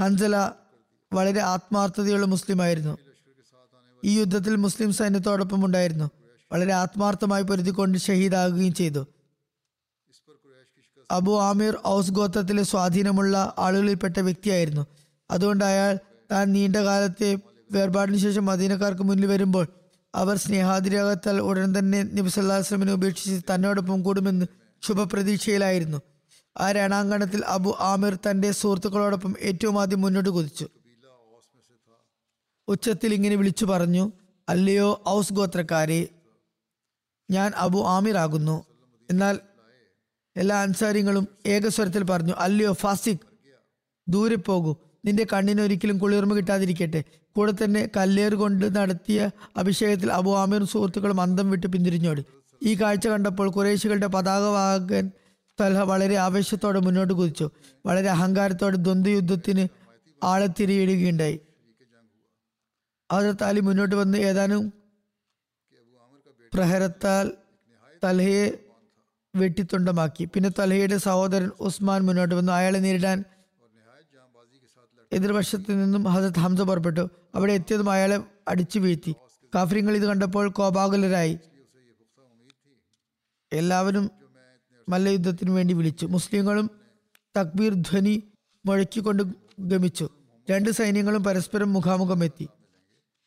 ഹൻസല വളരെ ആത്മാർത്ഥതയുള്ള മുസ്ലിം ആയിരുന്നു ഈ യുദ്ധത്തിൽ മുസ്ലിം സൈന്യത്തോടൊപ്പം ഉണ്ടായിരുന്നു. വളരെ ആത്മാർത്ഥമായി പൊരുതിക്കൊണ്ട് ഷഹീദാകുകയും ചെയ്തു. അബു ആമിർ ഔസ് ഗോത്രത്തിലെ സ്വാധീനമുള്ള ആളുകളിൽപ്പെട്ട വ്യക്തിയായിരുന്നു. അതുകൊണ്ട് അയാൾ താൻ നീണ്ട കാലത്തെ വേർപാടിന് ശേഷം മദീനക്കാർക്ക് മുന്നിൽ വരുമ്പോൾ അവർ സ്നേഹാതിരാകത്താൽ ഉടൻ തന്നെ നബി സല്ലല്ലാഹു അലൈഹി വസല്ലമയെ ഉപേക്ഷിച്ച് തന്നോടൊപ്പം കൂടുമെന്ന് ശുഭപ്രതീക്ഷയിലായിരുന്നു. ആ രണാങ്കണത്തിൽ അബു ആമിർ തന്റെ സുഹൃത്തുക്കളോടൊപ്പം ഏറ്റവും ആദ്യം മുന്നോട്ട് കുതിച്ചു. ഉച്ചത്തിൽ ഇങ്ങനെ വിളിച്ചു പറഞ്ഞു അല്ലയോ ഔസ് ഗോത്രക്കാരെ ഞാൻ അബു ആമിർ ആകുന്നു. എന്നാൽ എല്ലാ അൻസാരിങ്ങളും ഏകസ്വരത്തിൽ പറഞ്ഞു അല്ലയോ ഫാസിഖ് ദൂരെ പോകൂ. നിന്റെ കണ്ണിന് ഒരിക്കലും കുളിർമ കിട്ടാതിരിക്കട്ടെ. കൂടെ തന്നെ കല്ലേറ് കൊണ്ട് നടത്തിയ അഭിഷേകത്തിൽ അബു ആമിറും സുഹൃത്തുക്കളും അന്തം വിട്ട് പിന്തിരിഞ്ഞോടി. ഈ കാഴ്ച കണ്ടപ്പോൾ കുറേശികളുടെ പതാകവാഹകൻ തൽഹ വളരെ ആവേശത്തോടെ മുന്നോട്ട് കുതിച്ചു. വളരെ അഹങ്കാരത്തോടെ ദ്വന്ദ്വയുദ്ധത്തിന് ആളെ തിരിയിടുകയുണ്ടായി. ഹജറത്ത് മുന്നോട്ട് വന്ന് ഏതാനും പ്രഹരത്താൽ തൽഹയെ വെട്ടിത്തുണ്ടമാക്കി. പിന്നെ തലഹയുടെ സഹോദരൻ ഉസ്മാൻ മുന്നോട്ട് വന്നു. അയാളെ നേരിടാൻ എതിർവശത്ത് നിന്നും ഹസത്ത് ഹംസ പുറപ്പെട്ടു. അവിടെ എത്തിയതും അയാളെ അടിച്ചു വീഴ്ത്തി. കാഫര്യങ്ങൾ ഇത് കണ്ടപ്പോൾ കോപാകുലരായി. എല്ലാവരും മല്ലയുദ്ധത്തിനു വേണ്ടി വിളിച്ചു. മുസ്ലിങ്ങളും തക്ബീർ ധ്വനി മുഴക്കിക്കൊണ്ട് ഗമിച്ചു. രണ്ട് സൈന്യങ്ങളും പരസ്പരം മുഖാമുഖം എത്തി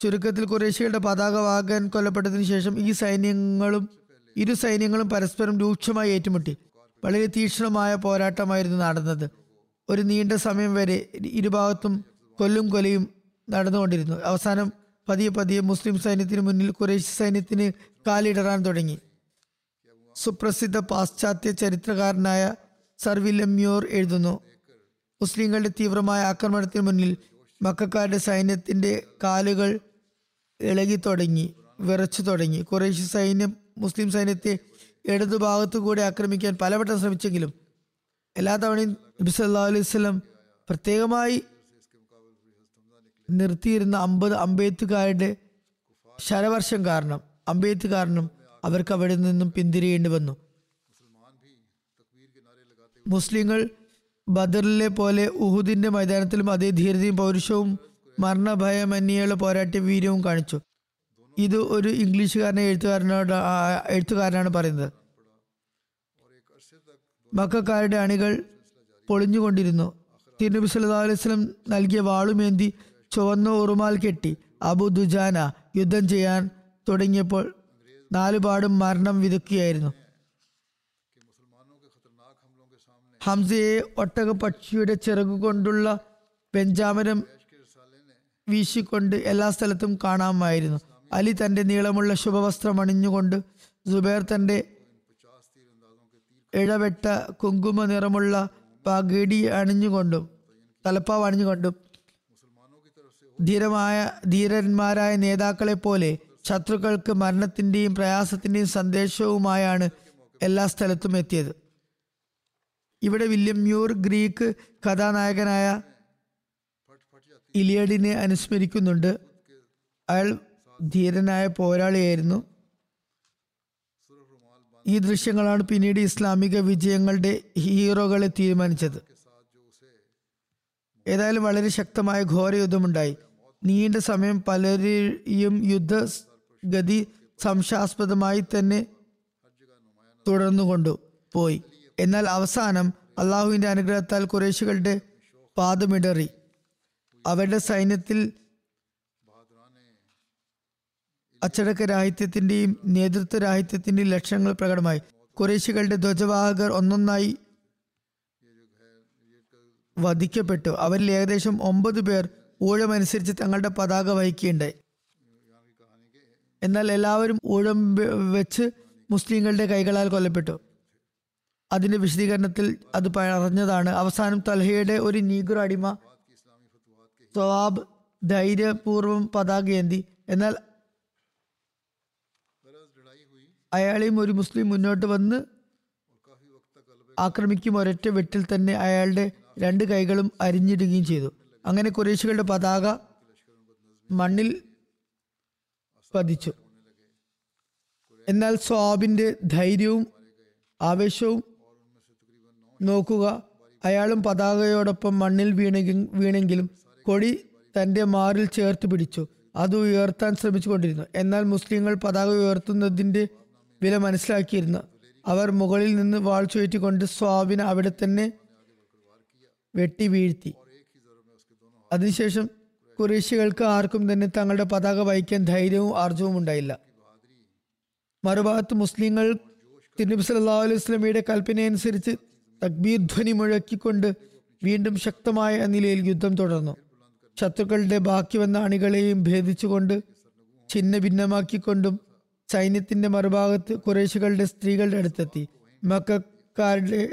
ചുരുക്കത്തിൽ കുറേശികളുടെ പതാക വാഗൻ കൊല്ലപ്പെട്ടതിനു ശേഷം ഈ സൈന്യങ്ങളും ഇരു സൈന്യങ്ങളും പരസ്പരം രൂക്ഷമായി ഏറ്റുമുട്ടി. വളരെ തീക്ഷ്ണമായ പോരാട്ടമായിരുന്നു നടന്നത്. ഒരു നീണ്ട സമയം വരെ ഇരുഭാഗത്തും കൊല്ലും കൊലയും നടന്നുകൊണ്ടിരുന്നു. അവസാനം പതിയെ പതിയെ മുസ്ലിം സൈന്യത്തിന് മുന്നിൽ കുറേശ്യ സൈന്യത്തിന് കാലിടറാൻ തുടങ്ങി. സുപ്രസിദ്ധ പാശ്ചാത്യ ചരിത്രകാരനായ സർ വില്യം മ്യൂർ എഴുതുന്നു മുസ്ലിങ്ങളുടെ തീവ്രമായ ആക്രമണത്തിന് മുന്നിൽ മക്കാരുടെ സൈന്യത്തിന്റെ കാലുകൾ ഇളകി തുടങ്ങി വിറച്ചു തുടങ്ങി. കുറേശ്യ സൈന്യം മുസ്ലിം സൈന്യത്തെ ഇടതുഭാഗത്തു കൂടെ ആക്രമിക്കാൻ പലവട്ടം ശ്രമിച്ചെങ്കിലും എല്ലാ തവണയും നബി സല്ലല്ലാഹു അലൈഹി പ്രത്യേകമായി നിർത്തിയിരുന്ന അമ്പത് അമ്പേത്തുകാരുടെ ശരവർഷം കാരണം അമ്പേത്ത് കാരണം അവർക്ക് അവിടെ നിന്നും പിന്തിരിയേണ്ടി വന്നു. മുസ്ലിങ്ങൾ ബദറിലെ പോലെ ഉഹുദിന്റെ മൈതാനത്തിലും അതേ ധീരതയും പൗരുഷവും മരണഭയമന്യുള്ള പോരാട്ട വീര്യവും കാണിച്ചു. ഇത് ഒരു ഇംഗ്ലീഷുകാരനെ എഴുത്തുകാരനോട് എഴുത്തുകാരനാണ് പറയുന്നത്. മക്കാരുടെ അണികൾ പൊളിഞ്ഞുകൊണ്ടിരുന്നു. തിരുനബി സല്ലാ അലൈഹി വസല്ലം നൽകിയ വാളുമേന്തി ചുവന്ന ഉറുമാൽ കെട്ടി അബു ദുജാന യുദ്ധം ചെയ്യാൻ തുടങ്ങിയപ്പോൾ നാലുപാടും മരണം വിതക്കുകയായിരുന്നു. ഹംസയെ ഒട്ടക പക്ഷിയുടെ ചിറകു കൊണ്ടുള്ള പെഞ്ചാമരം വീശിക്കൊണ്ട് എല്ലാ സ്ഥലത്തും കാണാമായിരുന്നു. അലി തന്റെ നീളമുള്ള ശുഭവസ്ത്രം അണിഞ്ഞുകൊണ്ട് സുബൈർ തന്റെ ഇഴവെട്ട കുങ്കുമ നിറമുള്ള പകിടി അണിഞ്ഞുകൊണ്ടും തലപ്പാവ് അണിഞ്ഞുകൊണ്ടും ധീരമായ ധീരന്മാരായ നേതാക്കളെ പോലെ ശത്രുക്കൾക്ക് മരണത്തിന്റെയും പ്രയാസത്തിന്റെയും സന്ദേശവുമായാണ് എല്ലാ സ്ഥലത്തും എത്തിയത്. ഇവിടെ വില്യം മ്യൂർ ഗ്രീക്ക് കഥാനായകനായ ഇലിയഡിനെ അനുസ്മരിക്കുന്നുണ്ട്. അയാൾ ധീരനായ പോരാളിയായിരുന്നു. ഈ ദൃശ്യങ്ങളാണ് പിന്നീട് ഇസ്ലാമിക വിജയങ്ങളുടെ ഹീറോകളെ തീരുമാനിച്ചത്. ഏതായാലും വളരെ ശക്തമായ ഘോര യുദ്ധമുണ്ടായി നീണ്ട സമയം പലരെയും യുദ്ധ ഗതി സംശാസ്പദമായി തന്നെ തുടർന്നുകൊണ്ടു പോയി. എന്നാൽ അവസാനം അള്ളാഹുവിന്റെ അനുഗ്രഹത്താൽ കുറേശികളുടെ പാദമിടറി. അവരുടെ സൈന്യത്തിൽ അച്ചടക്ക രാഹിത്യത്തിന്റെയും നേതൃത്വ രാഹിത്യത്തിന്റെയും ലക്ഷണങ്ങൾ പ്രകടമായി. കുറേശികളുടെ ധ്വജവാഹകർ ഒന്നൊന്നായി വധിക്കപ്പെട്ടു. അവരിൽ ഏകദേശം ഒമ്പത് പേർ ഊഴമനുസരിച്ച് തങ്ങളുടെ പതാക വഹിക്കുകയുണ്ടായി. എന്നാൽ എല്ലാവരും ഊഴം വെച്ച് മുസ്ലിങ്ങളുടെ കൈകളാൽ കൊല്ലപ്പെട്ടു. അതിന്റെ വിശദീകരണത്തിൽ അത് പറഞ്ഞതാണ്. അവസാനം തൽഹയുടെ ഒരു നീഗ്രോ അടിമ സ്വവാബ് ധൈര്യപൂർവം പതാകയേന്തി എന്നാൽ അയാളെയും ഒരു മുസ്ലിം മുന്നോട്ട് വന്ന് ആക്രമിക്കും ഒരൊറ്റ വെട്ടിൽ തന്നെ അയാളുടെ രണ്ട് കൈകളും അരിഞ്ഞിടുകയും ചെയ്തു. അങ്ങനെ കുറേശികളുടെ പതാക മണ്ണിൽ പതിച്ചു. എന്നാൽ സ്വാബിന്റെ ധൈര്യവും ആവേശവും നോക്കുക അയാളും പതാകയോടൊപ്പം മണ്ണിൽ വീണെങ്കിൽ വീണെങ്കിലും കൊടി തന്റെ മാറിൽ ചേർത്ത് പിടിച്ചു. അത് ഉയർത്താൻ ശ്രമിച്ചുകൊണ്ടിരുന്നു. എന്നാൽ മുസ്ലിങ്ങൾ പതാക ഉയർത്തുന്നതിന്റെ വില മനസ്സിലാക്കിയിരുന്നു. അവർ മുകളിൽ നിന്ന് വാൾ ചുഴറ്റിക്കൊണ്ട് സ്വാബിനെ അവിടെ തന്നെ വെട്ടി വീഴ്ത്തി. അതിനുശേഷം കുറേശികൾക്ക് ആർക്കും തന്നെ തങ്ങളുടെ പതാക വഹിക്കാൻ ധൈര്യവും ആർജവും ഉണ്ടായില്ല. മറുഭാഗത്ത് മുസ്ലിങ്ങൾ തിരുനബി സല്ലല്ലാഹു അലൈഹി വസല്ലമയുടെ കൽപ്പനയനുസരിച്ച് തക്ബീർ ധ്വനി മുഴക്കിക്കൊണ്ട് വീണ്ടും ശക്തമായ നിലയിൽ യുദ്ധം തുടർന്നു. ശത്രുക്കളുടെ ബാക്കി വന്ന അണികളെയും ഭേദിച്ചുകൊണ്ട് ഛിന്ന ഭിന്നമാക്കിക്കൊണ്ടും സൈന്യത്തിന്റെ മറുഭാഗത്ത് കുറേശികളുടെ സ്ത്രീകളുടെ അടുത്തെത്തി. മക്കാരുടെ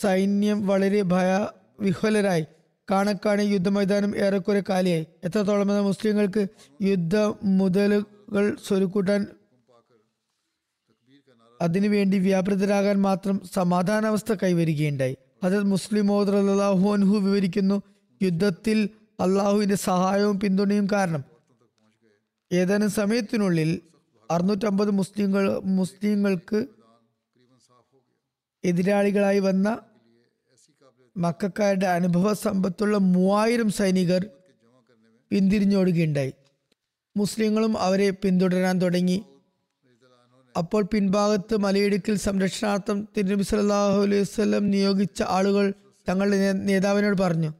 സൈന്യം വളരെ ഭയ വിഹ്വലരായി. കാണക്കാണെ യുദ്ധമൈതാനം ഏറെക്കുറെ കാലിയായി. എത്രത്തോളം എന്ന മുസ്ലിങ്ങൾക്ക് യുദ്ധ മുതലുകൾ സ്വരുക്കൂട്ടാൻ അതിനുവേണ്ടി വ്യാപൃതരാകാൻ മാത്രം സമാധാനാവസ്ഥ കൈവരികയുണ്ടായി. അതിൽ മുസ്ലിം അൻഹു വിവരിക്കുന്നു യുദ്ധത്തിൽ അള്ളാഹുവിന്റെ സഹായവും പിന്തുണയും കാരണം ഏതാനും സമയത്തിനുള്ളിൽ അറുന്നൂറ്റമ്പത് മുസ്ലിങ്ങൾ മുസ്ലിങ്ങൾക്ക് എതിരാളികളായി വന്ന മക്കാരുടെ അനുഭവ സമ്പത്തുള്ള മൂവായിരം സൈനികർ പിന്തിരിഞ്ഞോടുകയുണ്ടായി. മുസ്ലിങ്ങളും അവരെ പിന്തുടരാൻ തുടങ്ങി. അപ്പോൾ പിൻഭാഗത്ത് മലയിടുക്കിൽ സംരക്ഷണാർത്ഥം തിരുനബി സല്ലല്ലാഹു അലൈഹി വസല്ലം നിയോഗിച്ച ആളുകൾ തങ്ങളുടെ നേതാവിനോട് പറഞ്ഞു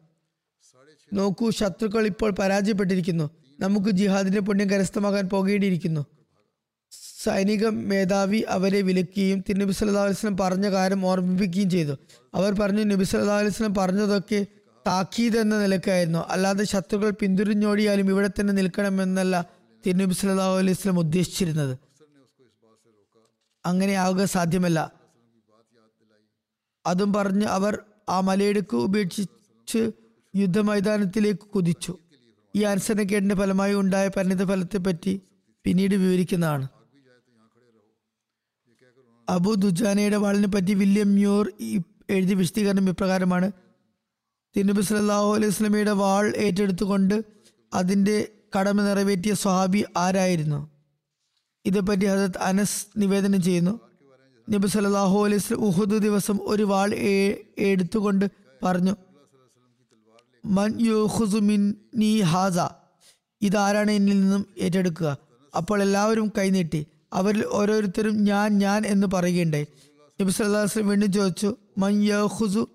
നോക്കൂ ശത്രുക്കൾ ഇപ്പോൾ പരാജയപ്പെട്ടിരിക്കുന്നു. നമുക്ക് ജിഹാദിന്റെ പുണ്യം കരസ്ഥമാക്കാൻ പോകേണ്ടിയിരിക്കുന്നു. സൈനിക മേധാവി അവരെ വിലക്കുകയും തിരുനബി സല്ലാ അലൈഹി വസല്ലം പറഞ്ഞ കാര്യം ഓർമ്മിപ്പിക്കുകയും ചെയ്തു. അവർ പറഞ്ഞു നബി സല്ലാ അലൈഹി വസല്ലം പറഞ്ഞതൊക്കെ താക്കീത് എന്ന നിലക്കായിരുന്നു. അല്ലാതെ ശത്രുക്കൾ പിന്തുരിഞ്ഞോടിയാലും ഇവിടെ തന്നെ നിൽക്കണമെന്നല്ല തിരുനബി സല്ലാ അലൈഹി വസല്ലം ഉദ്ദേശിച്ചിരുന്നത്. അങ്ങനെ ആവുക സാധ്യമല്ല. അതും പറഞ്ഞ് അവർ ആ മലയിടുക്ക് ഉപേക്ഷിച്ച് യുദ്ധമൈതാനത്തിലേക്ക് കുതിച്ചു. ഈ അനുസരണക്കേടിന്റെ ഫലമായി ഉണ്ടായ പരിണിത ഫലത്തെപ്പറ്റി പിന്നീട് വിവരിക്കുന്നതാണ്. അബു ദുജാനയുടെ വാളിനെ പറ്റി വില്യം മ്യൂർ എഴുതിയ വിശദീകരണം ഇപ്രകാരമാണ്. തിരുനബി സല്ലല്ലാഹു അലൈഹി വസല്ലമയുടെ വാൾ ഏറ്റെടുത്തുകൊണ്ട് അതിന്റെ കടമ നിറവേറ്റിയ സ്വഹാബി ആരായിരുന്നു? ഇതേപ്പറ്റി ഹസത്ത് അനസ് നിവേദനം ചെയ്യുന്നു. നബി സല്ലല്ലാഹു അലൈഹി സ്വലം ഉഹുദ് ദിവസം ഒരു വാൾ എടുത്തുകൊണ്ട് പറഞ്ഞു മൻ യൂഖുസു മിന്നീ ഹാസ ഇതാരാണ് എന്നിൽ നിന്നും ഏറ്റെടുക്കുക? അപ്പോൾ എല്ലാവരും കൈനീട്ടി അവരിൽ ഓരോരുത്തരും ഞാൻ ഞാൻ എന്ന് പറയുകയുണ്ടായി. നബി വസല്ലം വീണ്ടും ചോദിച്ചു മൻ യഖുസു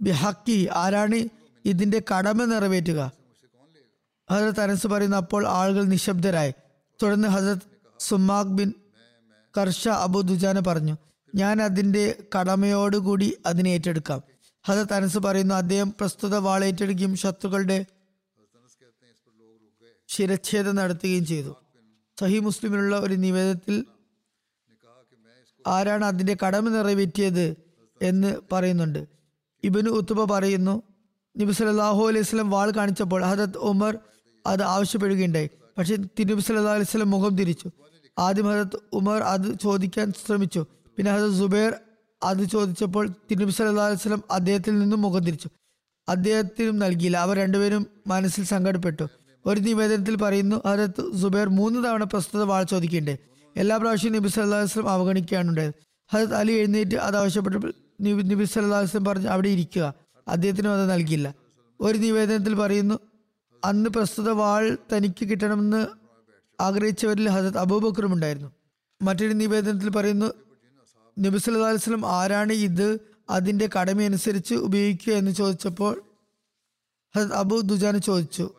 ബിഹക്കി ആരാണ് ഇതിന്റെ കടമ നിറവേറ്റുക? ഹസരത്ത് അനസ് പറയുന്ന അപ്പോൾ ആളുകൾ നിശബ്ദരായി. തുടർന്ന് ഹസരത്ത് സുമാഖ് ബിൻ കർഷ അബു ദുജാന പറഞ്ഞു ഞാൻ അതിന്റെ കടമയോടുകൂടി അതിനെ ഏറ്റെടുക്കാം. ഹസരത്ത് അനസ് പറയുന്നു അദ്ദേഹം പ്രസ്തുത വാൾ ഏറ്റെടുക്കുകയും ശത്രുക്കളുടെ ശിരച്ഛേദം നടത്തുകയും ചെയ്തു. സഹി മുസ്ലിമിനുള്ള ഒരു നിവേദനത്തിൽ ആരാണ് അതിന്റെ കടമ നിറവേറ്റിയത് എന്ന് പറയുന്നുണ്ട്. ഇബനു ഉത്തുബ പറയുന്നു നബി സല്ലല്ലാഹു അലൈഹി വസല്ലം വാൾ കാണിച്ചപ്പോൾ ഹദത്ത് ഉമർ അത് ആവശ്യപ്പെടുകയുണ്ടായി. പക്ഷേ തിരുനബി സല്ലല്ലാഹു അലൈഹി വസല്ലം മുഖം തിരിച്ചു. ആദ്യം ഹദത്ത് ഉമർ അത് ചോദിക്കാൻ ശ്രമിച്ചു. പിന്നെ ഹദത്ത് സുബൈർ അത് ചോദിച്ചപ്പോൾ തിരുനബി സല്ലല്ലാഹു അലൈഹി വസല്ലം അദ്ദേഹത്തിൽ നിന്നും മുഖം തിരിച്ചു. അദ്ദേഹത്തിനും നൽകിയില്ല. അവർ രണ്ടുപേരും മനസ്സിൽ സങ്കടപ്പെട്ടു. ഒരു നിവേദനത്തിൽ പറയുന്നു ഹജരത്ത് സുബൈർ മൂന്ന് തവണ പ്രസ്തുത വാൾ ചോദിക്കേണ്ടേ? എല്ലാ പ്രാവശ്യവും നബി സല്ലാസ്ലം അലൈഹി വസല്ലം അവഗണിക്കുകയാണ് ഉണ്ടായത് ഹജരത്ത് അലി എഴുന്നേറ്റ് അത് ആവശ്യപ്പെട്ടപ്പോൾ നബി നബി അലൈഹി പറഞ്ഞു അവിടെ ഇരിക്കുക. അദ്ദേഹത്തിനും അത് നൽകിയില്ല ഒരു നിവേദനത്തിൽ പറയുന്നു അന്ന് പ്രസ്തുത വാൾ തനിക്ക് കിട്ടണമെന്ന് ആഗ്രഹിച്ചവരിൽ ഹസത്ത് അബൂബക്കറും ഉണ്ടായിരുന്നു. മറ്റൊരു നിവേദനത്തിൽ പറയുന്നു നബി അലൈഹി വസല്ലം ആരാണ് ഇത്? അതിന്റെ കടമയനുസരിച്ച് ഉപയോഗിക്കുക എന്ന് ചോദിച്ചപ്പോൾ ഹസത്ത് അബൂ ദുജാന് ചോദിച്ചു.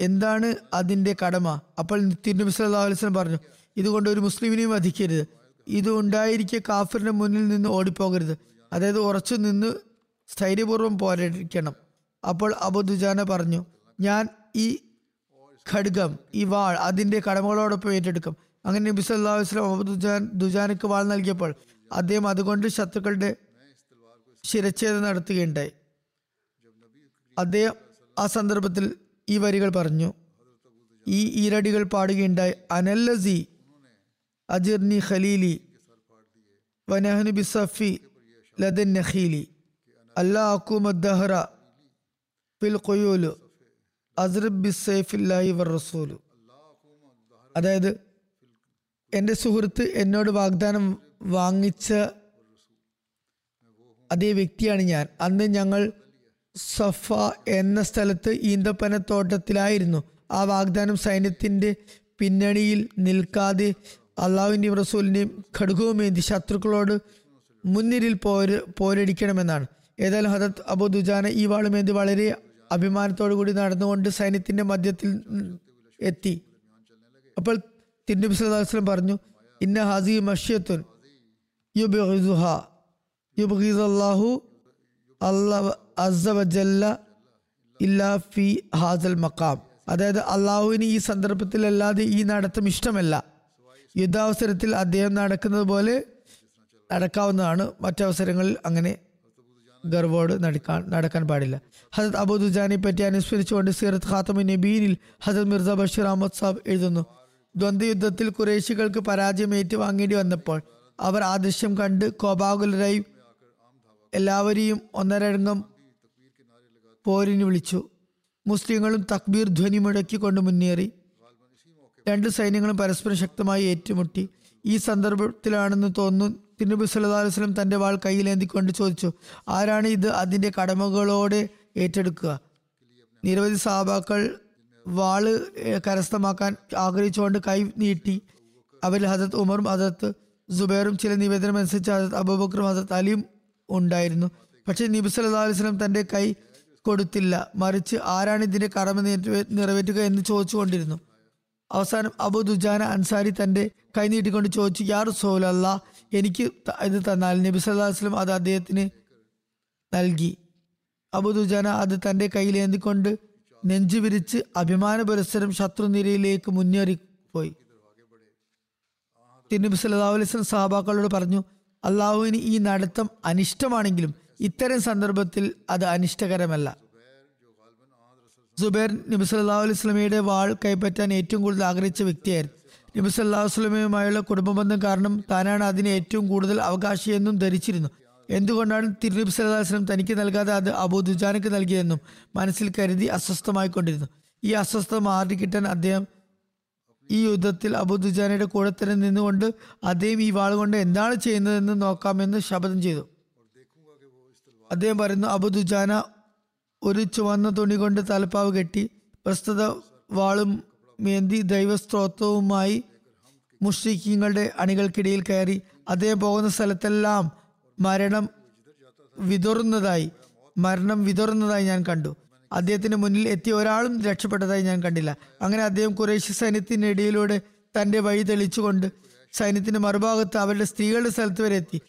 എന്താണ് അതിന്റെ കടമ? അപ്പോൾ തിരുനബി സല്ലാ അലൈഹി വസല്ലം പറഞ്ഞു ഇതുകൊണ്ട് ഒരു മുസ്ലിമിനെയും വധിക്കരുത്. ഇത് ഉണ്ടായിരിക്കെ കാഫിറിന്റെ മുന്നിൽ നിന്ന് ഓടിപ്പോകരുത്. അതായത് ഉറച്ചു നിന്ന് സ്ഥൈര്യപൂർവം പോരടിക്കണം. അപ്പോൾ അബു ദുജാന പറഞ്ഞു ഞാൻ ഈ ഖഡ്ഗം ഈ വാൾ അതിന്റെ കടമകളോടൊപ്പം ഏറ്റെടുക്കും. അങ്ങനെ നബി സല്ലല്ലാഹു വസ്ലം അബുദുജാൻ അബു ദുജാൻ ദുജാനക്ക് വാൾ നൽകിയപ്പോൾ അദ്ദേഹം അതുകൊണ്ട് ശത്രുക്കളുടെ ശിരച്ഛേദം നടത്തുകയുണ്ടായി. അദ്ദേഹം ആ സന്ദർഭത്തിൽ ഈ വരികൾ പറഞ്ഞു. ഈ ഈരടികൾ പാടുകയുണ്ടായി. അനല്ലസി അജിർനി ഖലീലി വനഹനു ബിസഫി ലദൻ നഖീലി. അല്ലാ അക്കൂമദ്ദഹറ ഫിൽ കൊയ്യൂലു അസ്രബ് ബിസൈഫില്ലാഹി വർ റസൂലു അതായത് എന്റെ സുഹൃത്ത് എന്നോട് വാഗ്ദാനം വാങ്ങിച്ച അതേ വ്യക്തിയാണ് ഞാൻ. അന്ന് ഞങ്ങൾ സഫ എന്ന സ്ഥലത്ത് ഈന്തപ്പനത്തോട്ടത്തിലായിരുന്നു. ആ വാഗ്ദാനം സൈന്യത്തിന്റെ പിന്നണിയിൽ നിൽക്കാതെ അള്ളാഹുവിന്റെയും റസൂലിന്റെയും ഘടകവുമേന്തി ശത്രുക്കളോട് മുൻനിരയിൽ പോര് പോരടിക്കണമെന്നാണ്. ഏതായാലും ഹദത്ത് അബു ദുജാന ഈ വാളുമേന്തി വളരെ അഭിമാനത്തോടു കൂടി നടന്നുകൊണ്ട് സൈന്യത്തിന്റെ മധ്യത്തിൽ എത്തി. അപ്പോൾ തിരുനബി അലൈഹി പറഞ്ഞു ഇന്ന ഹാസി മഷ്യത്തുൻ യുബിഹ യുബിഹു അള്ളാഹ് ഇല്ലാ ഫി ഹാസൽ മക്കാം അതായത് അള്ളാഹുവിന് ഈ സന്ദർഭത്തിലല്ലാതെ ഈ നടത്തം ഇഷ്ടമല്ല. യുദ്ധാവസരത്തിൽ അദ്ദേഹം നടക്കുന്നത് പോലെ നടക്കാവുന്നതാണ്. മറ്റവസരങ്ങളിൽ അങ്ങനെ ഗർവോട് നടക്കാൻ നടക്കാൻ പാടില്ല. ഹസത് അബുദുജാനെ പറ്റി അനുസ്മരിച്ചുകൊണ്ട് സീറത്ത് ഖാത്തമി നബീനിൽ ഹസത് മിർസ ബഷീർ അഹമ്മദ് സാബ് എഴുതുന്നു ദ്വന്ദ്വയുദ്ധത്തിൽ കുറേശികൾക്ക് പരാജയം ഏറ്റുവാങ്ങേണ്ടി വന്നപ്പോൾ അവർ ആദൃശ്യം ദൃശ്യം കണ്ട് കോപാകുലരായി എല്ലാവരെയും ഒന്നരംഗം പോരിന് വിളിച്ചു. മുസ്ലിങ്ങളും തക്ബീർ ധ്വനി മുഴക്കിക്കൊണ്ട് മുന്നേറി. രണ്ട് സൈന്യങ്ങളും പരസ്പരം ശക്തമായി ഏറ്റുമുട്ടി. ഈ സന്ദർഭത്തിലാണെന്ന് തോന്നുന്നു തിരുനബി സല്ലല്ലാഹു അലൈഹി തന്റെ വാൾ കയ്യിലേന്തിക്കൊണ്ട് ചോദിച്ചു ആരാണ് ഇത് അതിന്റെ കടമകളോടെ ഏറ്റെടുക്കുക? നിരവധി സാബാക്കൾ വാൾ കരസ്ഥമാക്കാൻ ആഗ്രഹിച്ചുകൊണ്ട് കൈ നീട്ടി. അവരിൽ ഹജത് ഉമറും ഹസരത്ത് സുബൈറും ചില നിവേദനം അനുസരിച്ച് ഹജത് അബൂബക്കറും ഹജത് അലിയും ഉണ്ടായിരുന്നു. പക്ഷെ നബി സല്ലല്ലാഹു അലൈഹി വസല്ലം തന്റെ കൈ കൊടുത്തില്ല. മറിച്ച് ആരാണ് ഇതിന്റെ കടമ നിറവേ- നിറവേറ്റുക എന്ന് ചോദിച്ചുകൊണ്ടിരുന്നു. അവസാനം അബു ദുജാന അൻസാരി തന്റെ കൈ നീട്ടിക്കൊണ്ട് ചോദിച്ചു യാ റസൂലല്ല എനിക്ക് ഇത് തന്നാൽ? നബി സല്ലല്ലാഹു വസ്ലം അത് അദ്ദേഹത്തിന് നൽകി. അബു ദുജാന അത് തന്റെ കയ്യിൽ ഏന്തിക്കൊണ്ട് നെഞ്ചു വിരിച്ച് അഭിമാന പുരസ്സരം ശത്രുനിരയിലേക്ക് മുന്നേറി പോയി തിരുനബി സല്ലാ അലൈഹി വസല്ലം സഹാബാക്കളോട് പറഞ്ഞു അള്ളാഹുവിന് ഈ നടത്തം അനിഷ്ടമാണെങ്കിലും ഇത്തരം സന്ദർഭത്തിൽ അത് അനിഷ്ടകരമല്ല. സുബൈർ നബി സല്ലല്ലാഹു അലൈഹി വസല്ലമയുടെ വാൾ കൈപ്പറ്റാൻ ഏറ്റവും കൂടുതൽ ആഗ്രഹിച്ച വ്യക്തിയായിരുന്നു. നബി സല്ലല്ലാഹു അലൈഹി വസല്ലമയുമായുള്ള കുടുംബബന്ധം കാരണം താനാണ് അതിന് ഏറ്റവും കൂടുതൽ അവകാശിയെന്നും ധരിച്ചിരുന്നു. എന്തുകൊണ്ടാണ് തിരുനബി സല്ലാ വസ്ലം തനിക്ക് നൽകാതെ അത് അബൂ ദുജാനക്ക് നൽകിയെന്നും മനസ്സിൽ കരുതി അസ്വസ്ഥമായിക്കൊണ്ടിരുന്നു. ഈ അസ്വസ്ഥത മാറിക്കിട്ടാൻ അദ്ദേഹം ഈ യുദ്ധത്തിൽ അബുദുജാനയുടെ കൂടെ തന്നെ നിന്നുകൊണ്ട് അദ്ദേഹം ഈ വാൾ കൊണ്ട് എന്താണ് ചെയ്യുന്നതെന്ന് നോക്കാമെന്ന് ശപഥം ചെയ്തു. അദ്ദേഹം പറയുന്നു അബുദുജാന ഒരു ചുവന്ന തുണി കൊണ്ട് തലപ്പാവ് കെട്ടി പ്രസ്തുത വാളും മേന്തി ദൈവസ്ത്രോത്രവുമായി മുഷ്രിഖീങ്ങളുടെ അണികൾക്കിടയിൽ കയറി അദ്ദേഹം പോകുന്ന സ്ഥലത്തെല്ലാം മരണം വിതറുന്നതായി മരണം വിതറുന്നതായി ഞാൻ കണ്ടു. അദ്ദേഹത്തിന് മുന്നിൽ എത്തിയ ഒരാളും രക്ഷപ്പെട്ടതായി ഞാൻ കണ്ടില്ല. അങ്ങനെ അദ്ദേഹം കുറേശ്ശി സൈന്യത്തിനിടയിലൂടെ തന്റെ വഴി തെളിച്ചുകൊണ്ട് സൈന്യത്തിന്റെ മറുഭാഗത്ത് അവരുടെ സ്ത്രീകളുടെ സ്ഥലത്ത് വരെ എത്തി.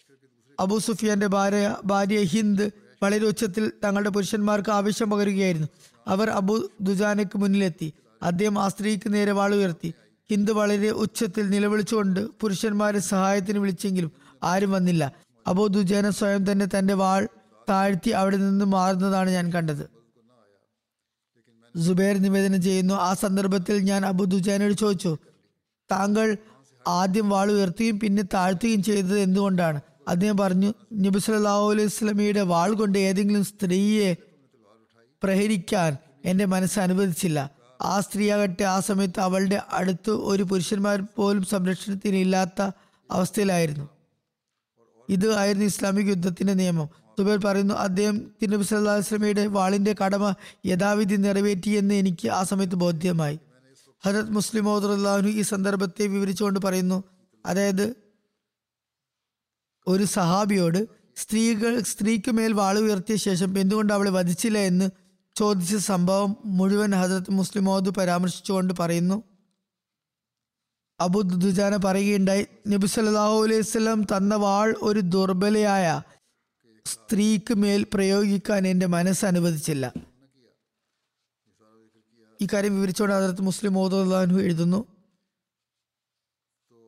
അബു സുഫിയാന്റെ ഭാര്യ ഭാര്യ ഹിന്ദ് വളരെ ഉച്ചത്തിൽ തങ്ങളുടെ പുരുഷന്മാർക്ക് ആവശ്യം പകരുകയായിരുന്നു. അവർ അബു ദുജാനയ്ക്ക് മുന്നിലെത്തി. അദ്ദേഹം ആ സ്ത്രീക്ക് നേരെ വാൾ ഉയർത്തി. ഹിന്ദ് വളരെ ഉച്ചത്തിൽ നിലവിളിച്ചുകൊണ്ട് പുരുഷന്മാരെ സഹായത്തിന് വിളിച്ചെങ്കിലും ആരും വന്നില്ല. അബൂ ദുജാന സ്വയം തന്നെ തന്റെ വാൾ താഴ്ത്തി അവിടെ നിന്ന് മാറുന്നതാണ് ഞാൻ കണ്ടത്. സുബൈർ നിവേദനം ചെയ്യുന്നു. ആ സന്ദർഭത്തിൽ ഞാൻ അബു ദുജാനോട് ചോദിച്ചു താങ്കൾ ആദ്യം വാൾ ഉയർത്തുകയും പിന്നെ താഴ്ത്തുകയും ചെയ്തത് എന്തുകൊണ്ടാണ്? അദ്ദേഹം പറഞ്ഞു നബി സല്ലല്ലാഹു അലൈഹി വസല്ലമയുടെ വാൾ കൊണ്ട് ഏതെങ്കിലും സ്ത്രീയെ പ്രഹരിക്കാൻ എന്റെ മനസ്സ് അനുവദിച്ചില്ല. ആ സ്ത്രീയാകട്ടെ ആ സമയത്ത് അവളുടെ അടുത്ത് ഒരു പുരുഷന്മാർ പോലും സംരക്ഷണത്തിന് ഇല്ലാത്ത അവസ്ഥയിലായിരുന്നു. ഇത് ആയിരുന്നു ഇസ്ലാമിക് യുദ്ധത്തിന്റെ നിയമം. സുബൈർ പറയുന്നു അദ്ദേഹം തിരുനബി സല്ലല്ലാഹു അലൈഹി വസല്ലമയുടെ വാളിന്റെ കടമ യഥാവിധി നിറവേറ്റിയെന്ന് എനിക്ക് ആ സമയത്ത് ബോധ്യമായി. ഹജത് മുസ്ലിം മോദുല്ലാഹു ഈ സന്ദർഭത്തെ വിവരിച്ചുകൊണ്ട് പറയുന്നു അതായത് ഒരു സഹാബിയോട് സ്ത്രീകൾ സ്ത്രീക്ക് മേൽ വാൾ ഉയർത്തിയ ശേഷം എന്തുകൊണ്ട് അവളെ വധിച്ചില്ല എന്ന് ചോദിച്ച സംഭവം മുഴുവൻ ഹജരത് മുസ്ലിം മോദ് പരാമർശിച്ചുകൊണ്ട് പറയുന്നു. അബു ദുജാന പറയുകയുണ്ടായി നബി സല്ലല്ലാഹു അലൈഹി സ്വലം തന്ന വാൾ ഒരു ദുർബലയായ സ്ത്രീക്ക് മേൽ പ്രയോഗിക്കാൻ എന്റെ മനസ്സ് അനുവദിച്ചില്ല. ഈ കാര്യം വിവരിച്ചുകൊണ്ട് അതിർത്ത് മുസ്ലിം മോദു എഴുതുന്നു.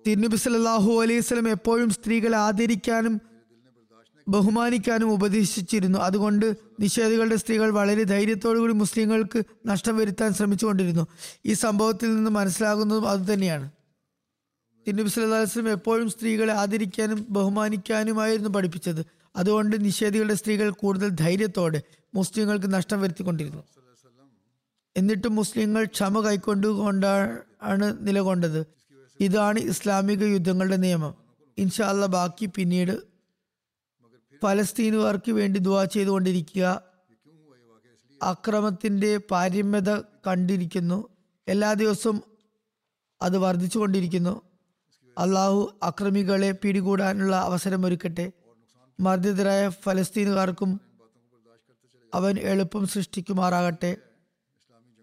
തിരുനബി സല്ലല്ലാഹു അലൈഹി വസല്ലം എപ്പോഴും സ്ത്രീകളെ ആദരിക്കാനും ബഹുമാനിക്കാനും ഉപദേശിച്ചിരുന്നു. അതുകൊണ്ട് നിഷേധികളുടെ സ്ത്രീകൾ വളരെ ധൈര്യത്തോടുകൂടി മുസ്ലിങ്ങൾക്ക് നഷ്ടം വരുത്താൻ ശ്രമിച്ചുകൊണ്ടിരുന്നു. ഈ സംഭവത്തിൽ നിന്ന് മനസ്സിലാകുന്നതും അതുതന്നെയാണ്. തിരുനബി വസല്ലം എപ്പോഴും സ്ത്രീകളെ ആദരിക്കാനും ബഹുമാനിക്കാനുമായിരുന്നു പഠിപ്പിച്ചത്. അതുകൊണ്ട് നിഷേധികളുടെ സ്ത്രീകൾ കൂടുതൽ ധൈര്യത്തോടെ മുസ്ലിങ്ങൾക്ക് നഷ്ടം വരുത്തിക്കൊണ്ടിരുന്നു. എന്നിട്ടും മുസ്ലിങ്ങൾ ക്ഷമ കൈക്കൊണ്ടുകൊണ്ടാണ് നിലകൊണ്ടത്. ഇതാണ് ഇസ്ലാമിക യുദ്ധങ്ങളുടെ നിയമം. ഇൻഷാല്ല ബാക്കി പിന്നീട് ഫലസ്തീനുകാർക്ക് വേണ്ടി ദുവാ ചെയ്തുകൊണ്ടിരിക്കുക. അക്രമത്തിന്റെ പാരമ്യത കണ്ടിരിക്കുന്നു. എല്ലാ ദിവസവും അത് വർദ്ധിച്ചുകൊണ്ടിരിക്കുന്നു. അള്ളാഹു അക്രമികളെ പിടികൂടാനുള്ള അവസരമൊരുക്കട്ടെ മർദ്ദിതരായ ഫലസ്തീനുകാർക്കും അവൻ എളുപ്പം സൃഷ്ടിക്കുമാറാകട്ടെ.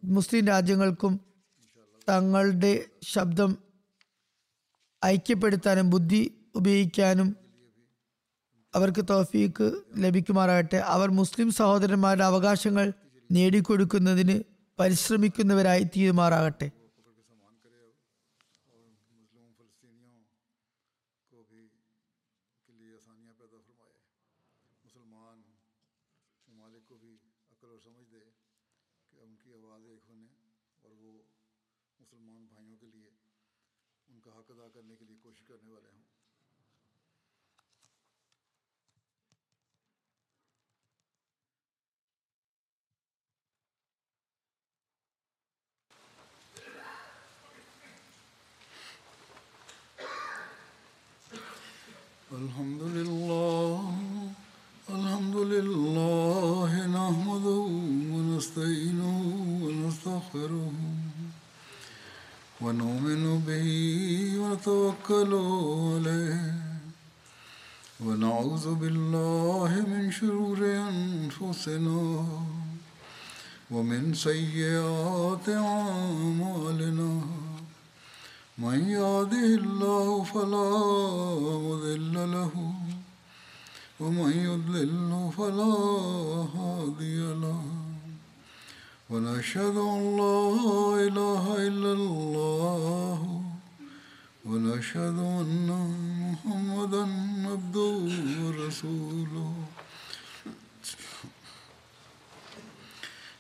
മുസ്ലിം രാജ്യങ്ങൾക്കും തങ്ങളുടെ ശബ്ദം ഐക്യപ്പെടുത്താനും ബുദ്ധി ഉപയോഗിക്കാനും അവർക്ക് തോഫീക്ക് ലഭിക്കുമാറാകട്ടെ. അവർ മുസ്ലിം സഹോദരന്മാരുടെ അവകാശങ്ങൾ നേടിക്കൊടുക്കുന്നതിന് പരിശ്രമിക്കുന്നവരായി തീരുമാറാകട്ടെ ونتوكل عليه. ونعوذ بالله من شرور أنفسنا ومن سيئات أعمالنا. من يهده الله فلا مضل له ومن يضلل فلا هادي له. ونشهد أن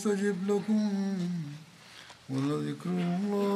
يستجب لكم ولذكر الله أكبر